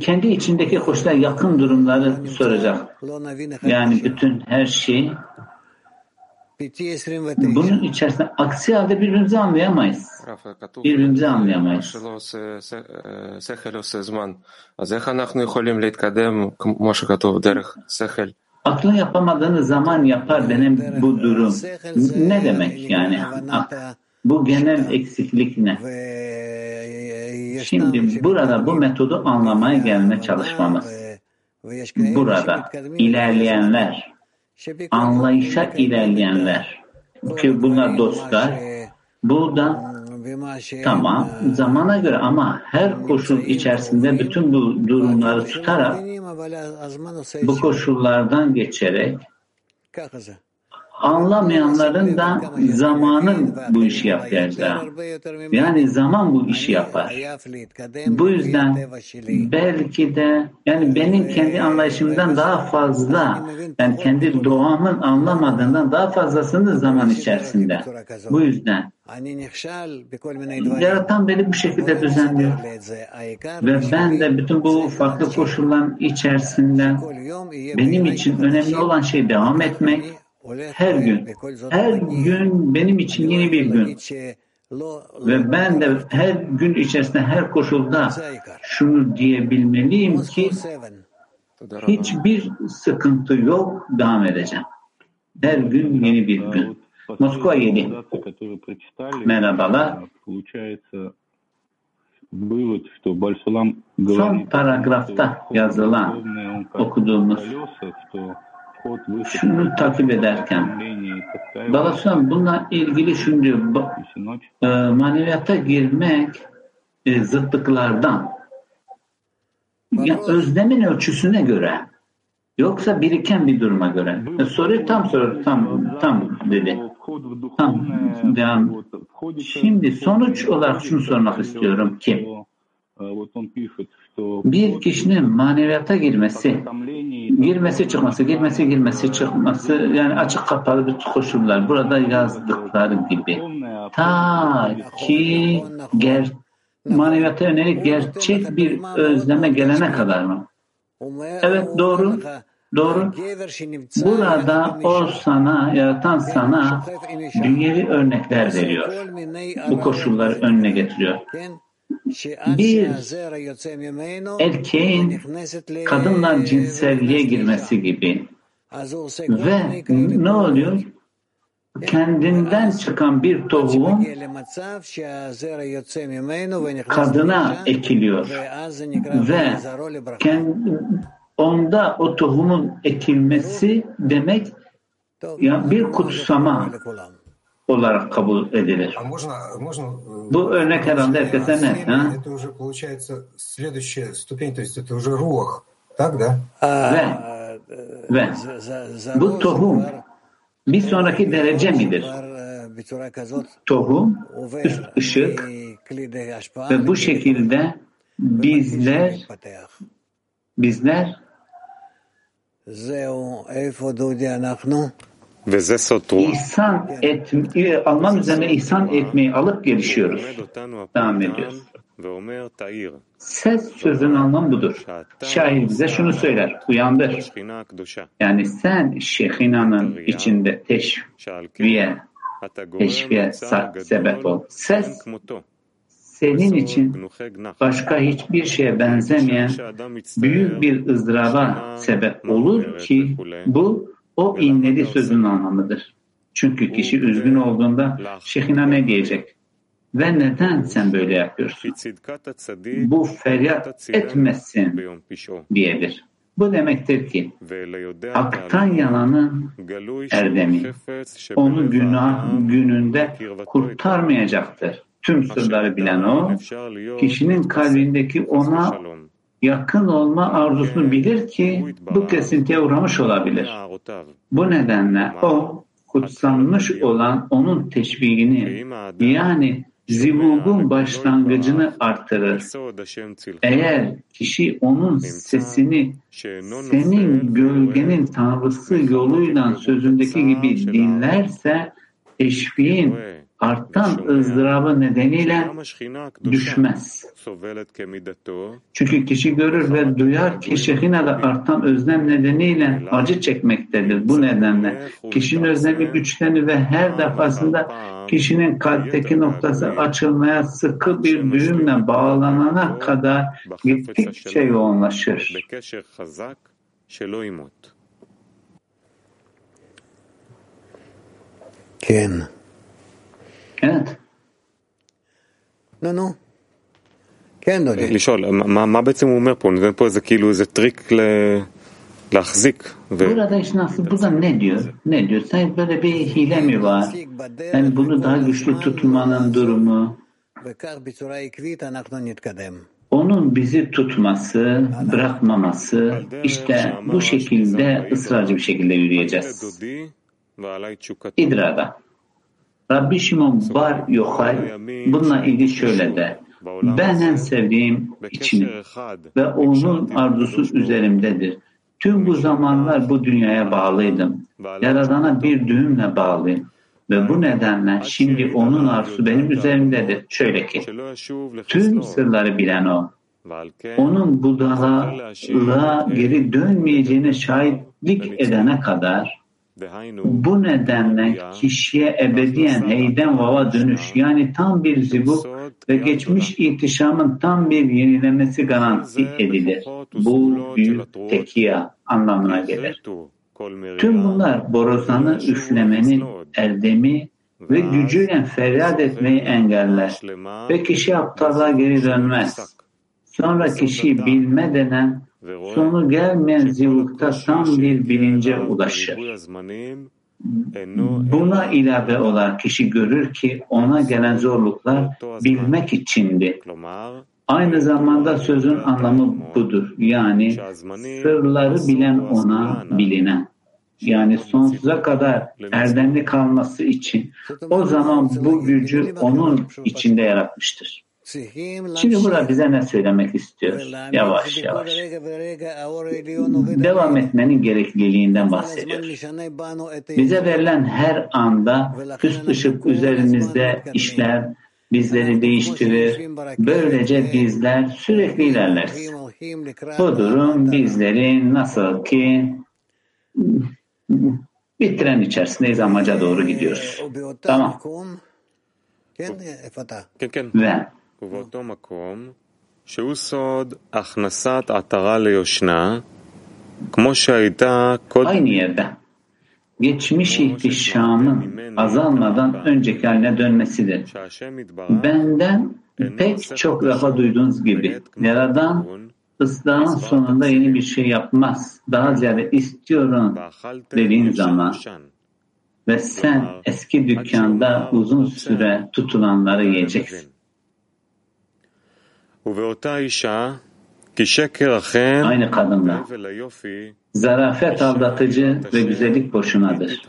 kendi içindeki hoşuna yakın durumları soracak. Yani bütün her şey bunun içerisinde aksi halde birbirimizi anlayamayız. Birbirimizi anlayamayız. Akla yapamadığını zaman yapar denen bu durum ne demek yani? Bu genel eksiklik ne? Şimdi burada bu metodu anlamaya gelme çalışmamız. Burada ilerleyenler, anlayışa ilerleyenler ki bunlar dostlar, burada Tamam, zamana göre ama her koşul içerisinde bütün bu durumları tutarak bu koşullardan geçerek anlamayanların da zamanın bu işi yapacağı. Yani zaman bu işi yapar. Bu yüzden belki de yani benim kendi anlayışımdan daha fazla yani kendi doğamın anlamadığından daha fazlasını zaman içerisinde. Bu yüzden Yaratan beni bu şekilde düzenliyor. Ve ben de bütün bu farklı koşulların içerisinde benim için önemli olan şey devam etmek her gün, her gün benim için yeni bir gün. Ve ben de her gün içerisinde, her koşulda şunu diyebilmeliyim ki hiçbir sıkıntı yok, devam edeceğim. Her gün yeni bir gün. Moskova 7. Merhabalar. Son paragrafta yazılan okuduğumuz şunu takip ederken Balasan bununla ilgili şunu diyor. ba- e, maneviyata girmek e, zıtlıklardan. Ya özlemin ölçüsüne göre yoksa biriken bir duruma göre. E, soruyu tam soru tam tam dedi. Tam devam. Şimdi sonuç olarak şunu sormak istiyorum ki bir kişinin maneviyata girmesi, girmesi çıkması, girmesi girmesi çıkması yani açık kapalı bir koşullar. Burada yazdıkları gibi. Ta ki ger maneviyata yönelik gerçek bir özleme gelene kadar mı? Evet doğru. Doğru. Burada o sana, yaratan sana dünyevi örnekler veriyor. Bu koşulları önüne getiriyor. Bir erkeğin kadınla cinselliğe girmesi gibi. Ve ne oluyor? Kendinden çıkan bir tohum kadına ekiliyor. Ve kendi, onda o tohumun ekilmesi demek ya bir kutsama olarak kabul edilir. Bu örnek herhalde herkese net. Ha? Ve, ve bu tohum bir sonraki derece midir? Tohum, üst ışık ve bu şekilde bizler bizler İhsan et, e, Alman üzerine ihsan etmeyi alıp gelişiyoruz. Devam ediyoruz. Ses sözün anlamı budur. Şair bize şunu söyler, uyandır. Yani sen Şehina'nın içinde teşviye, teşviye sebep ol. Ses senin için başka hiçbir şeye benzemeyen büyük bir ızdıraba sebep olur ki bu o inledi sözünün anlamıdır. Çünkü kişi üzgün olduğunda şeyhine ne diyecek? Ve neden sen böyle yapıyorsun? Bu feryat etmesin diyedir. Bu demektir ki haktan yalanın erdemi onu günah gününde kurtarmayacaktır. Tüm sırları bilen o, kişinin kalbindeki ona yakın olma arzusunu bilir ki bu kesintiye uğramış olabilir. Bu nedenle o kutsanmış olan onun teşbihini yani zivugun başlangıcını artırır. Eğer kişi onun sesini senin gölgenin tanrısı yoluyla sözündeki gibi dinlerse teşbihin artan ızdıraba nedeniyle düşmez. Çünkü kişi görür ve duyar ki Şehina'da artan özlem nedeniyle acı çekmektedir. Bu nedenle. Kişinin özlemi güçlenir ve her defasında kişinin kalpteki noktası açılmaya sıkı bir düğümle bağlanana kadar gittikçe yoğunlaşır. כן. לשאול, מה, מה בעצם הוא אומר פה? הוא נותן פה איזה כאילו איזה טריק ל... להחזיק. ו... Burada işte nasıl, burada ne diyor? Ne diyor? Sanki böyle bir hile mi var? Yani bunu daha güçlü tutmanın durumu, וכך בצורה עקבית אנחנו נתקדם. onun bizi tutması, bırakmaması, işte bu şekilde ısrarcı bir şekilde yürüyeceğiz. דודי ועלי תשוקתי. İdrada. Rabbi Şimon Bar Yokay bununla ilgili şöyle de. Ben en sevdiğim içini ve onun arzusu üzerimdedir. Tüm bu zamanlar bu dünyaya bağlıydım. Yaradana bir düğümle bağlıyım. Ve bu nedenle şimdi onun arzusu benim üzerimdedir. Şöyle ki, tüm sırları bilen o, onun budalığa geri dönmeyeceğine şahitlik edene kadar bu nedenle kişiye ebediyen heyden vava dönüş yani tam bir zibuk ve geçmiş ihtişamın tam bir yenilemesi garanti edilir. Bu büyük tekiya anlamına gelir. Tüm bunlar borazanı üflemenin erdemi ve gücüyle feryat etmeyi engeller ve kişi aptallığa geri dönmez. Sonra kişi bilme denen sonu gelmeyen zivukta tam bir bilince ulaşır. Buna ilave olarak kişi görür ki ona gelen zorluklar bilmek içindi. Aynı zamanda sözün anlamı budur. Yani sırları bilen ona bilinen. Yani sonsuza kadar erdemli kalması için o zaman bu gücü onun içinde yaratmıştır. Şimdi burada bize ne söylemek istiyor? Yavaş yavaş. Devam etmenin gerekliliğinden bahsediyor. Bize verilen her anda üst ışık üzerimizde işler, bizleri değiştirir. Böylece bizler sürekli ilerleriz. Bu durum bizleri nasıl ki bir tren içerisindeyiz amaca doğru gidiyoruz. Tamam. Ve ובאותו מקום, שהוא סוד הכנסת עטרה ליושנה, כמו שהייתה קודם... Aynı yerde. Geçmiş ihtişamın azalmadan önceki haline dönmesidir. Benden pek çok defa duyduğunuz gibi Yaradan ıslahın sonunda yeni bir şey yapmaz. Daha ziyade istiyorum dediğin zaman ve sen eski dükkanda uzun süre tutulanları yiyeceksin. Aynı kadınla. Zarafet aldatıcı ve güzellik boşunadır.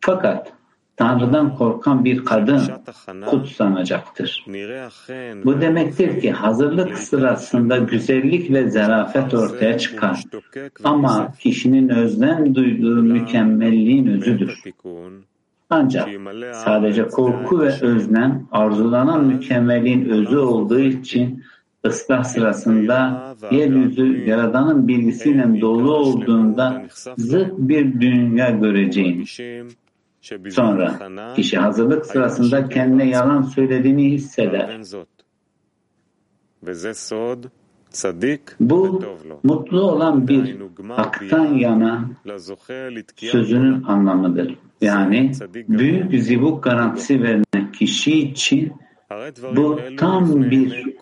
Fakat Tanrı'dan korkan bir kadın kutsanacaktır. Bu demektir ki hazırlık sırasında güzellik ve zarafet ortaya çıkar. Ama kişinin özlem duyduğu mükemmelliğin özüdür. Ancak sadece korku ve özlem arzulanan mükemmelliğin özü olduğu için ıslah sırasında yeryüzü Yaradan'ın bilgisiyle dolu olduğunda zıt bir dünya göreceğim. Sonra kişi hazırlık sırasında kendine yalan söylediğini hisseder. Bu mutlu olan bir haktan yana sözünün anlamıdır. Yani büyük zivuk garantisi verilen kişi için bu tam bir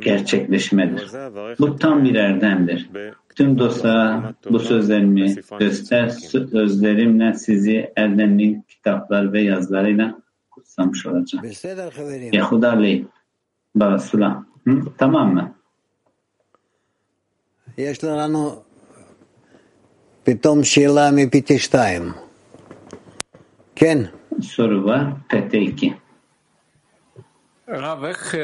gerçekleşmedir. Bu tam bir erdemdir. Tüm dostlara bu sözlerimi göster sözlerimle sizi erdemli kitaplar ve yazılarıyla kutsamış olacağım. Yahuda Aleyh Barasula. Tamam mı? יש לנו פתאום שאלה מפיטי שתיים. כן. soru var. PT2. רב, איך,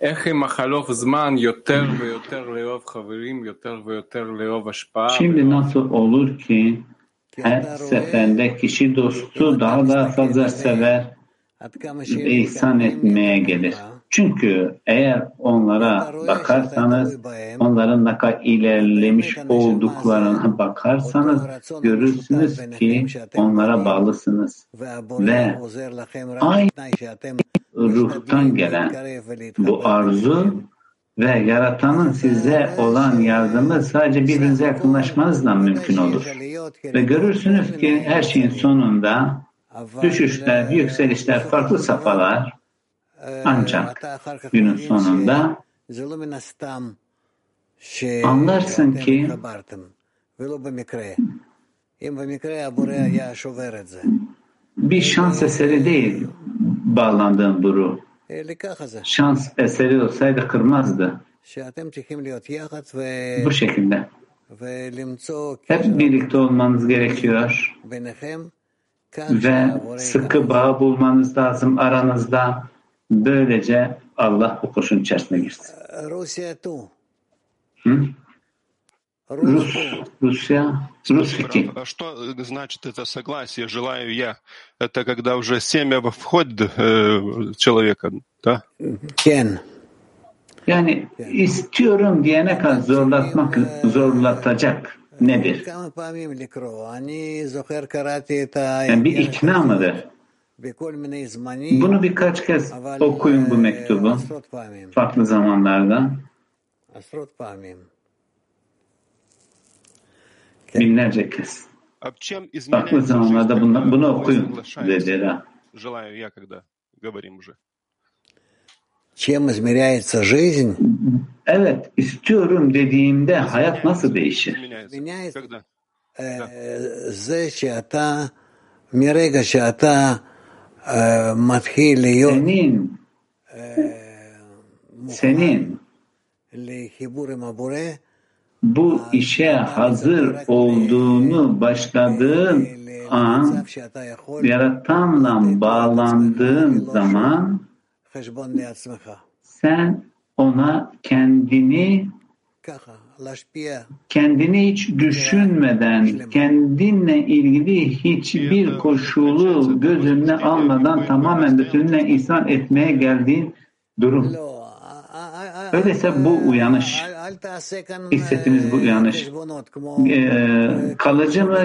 איך עם החלוף זמן יותר ויותר לאהוב חברים, יותר ויותר לאהוב השפעה? Şimdi nasıl olur ki her seferinde kişi dostu daha da fazla sever ve ihsan etmeye gelir. Çünkü eğer onlara bakarsanız, onların ne kadar ilerlemiş olduklarına bakarsanız görürsünüz ki onlara bağlısınız. Ve aynı ruhtan gelen bu arzu ve yaratanın size olan yardımı sadece birbirinize yakınlaşmanızla mümkün olur. Ve görürsünüz ki her şeyin sonunda düşüşler, yükselişler, farklı safhalar ancak günün sonunda anlarsın ki bir şans eseri değil bağlandığın bu ruh. Şans eseri olsaydı kırmazdı. Bu şekilde. Hep birlikte olmanız gerekiyor. Ve sıkı bağ bulmanız lazım aranızda. Böylece Allah bu koşun içerisine girsin. Hı? Рус, Rusya, Rus fikri. А что значит это согласие, желаю я? Это когда уже семя входит э, человека, да? Кен. Yani istiyorum diyene kadar zorlatmak, zorlatacak nedir? Yani bir ikna mıdır? Bunu birkaç kez okuyun bu e, mektubu. Farklı zamanlarda. Binlerce kez. Farklı zamanlarda bunu, bunu okuyun dedi Ra. Чем измеряется жизнь? Evet, istiyorum dediğimde hayat nasıl değişir? Меняется. Когда? Э, Зе, что ты, мирега, что ты מתחיל להיות Senin senin לחיבור עם הבורא, bu işe hazır olduğunu başladığın an yaratanla bağlandığın zaman חשבון לעצמך. sen ona kendini ככה, להשפיע kendini hiç düşünmeden, kendinle ilgili hiçbir koşulu göz önüne almadan tamamen bütününe ihsan etmeye geldiğin durum. Öyleyse bu uyanış, hissettiğimiz bu uyanış e, kalıcı mı?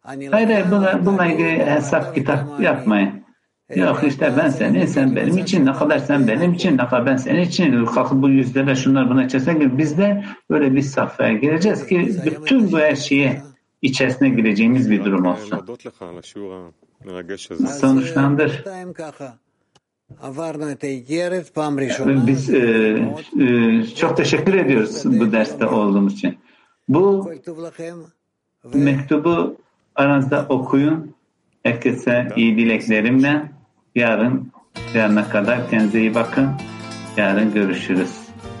Hayır, hayır buna, bununla ilgili hesap kitap yapmayın. Yok işte ben seni, sen benim için, ne kadar sen benim için, ne kadar ben senin için. Kalkıp bu yüzde ve şunlar buna içerisine gir. Biz de böyle bir safhaya gireceğiz ki bütün bu her şeye içerisine gireceğimiz bir durum olsun. Sonuçlandır. Biz e, e, çok teşekkür ediyoruz bu derste olduğumuz için. Bu mektubu aranızda okuyun. Herkese iyi dileklerimle Yarın, yarına kadar kendinize iyi bakın. Yarın görüşürüz.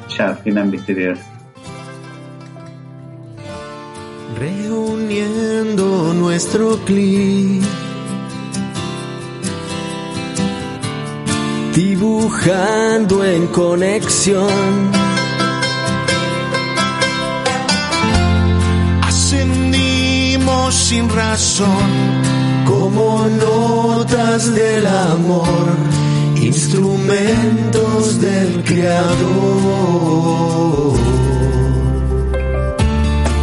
Şarkıyla bitiriyoruz. reuniendo nuestro clic, dibujando en conexión. Ascendimos sin razón, como notas del amor, instrumentos del Creador.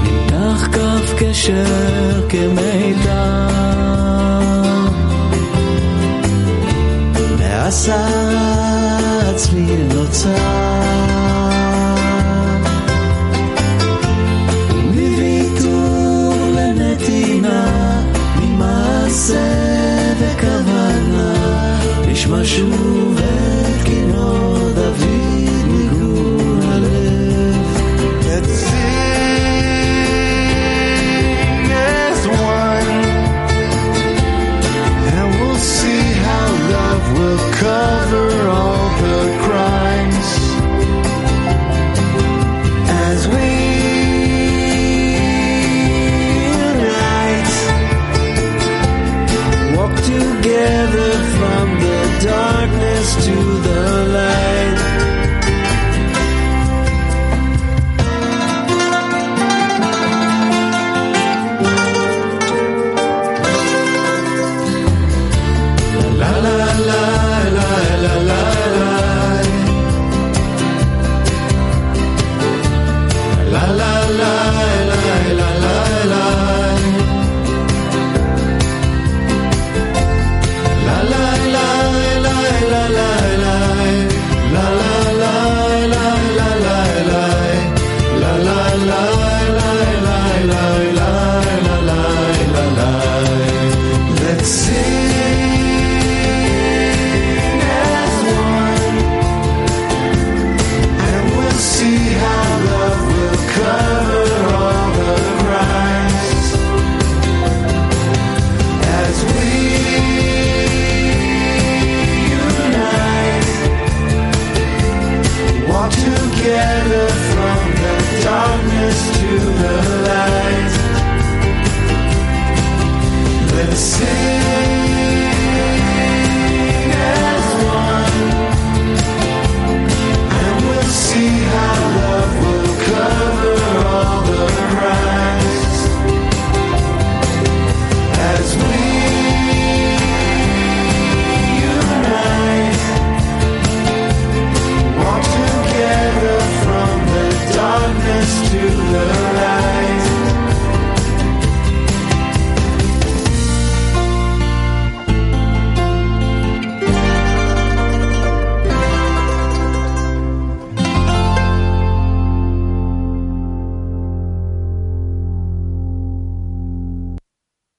נמתח כף קשר כמידע ועשה עצמי mesma chuva.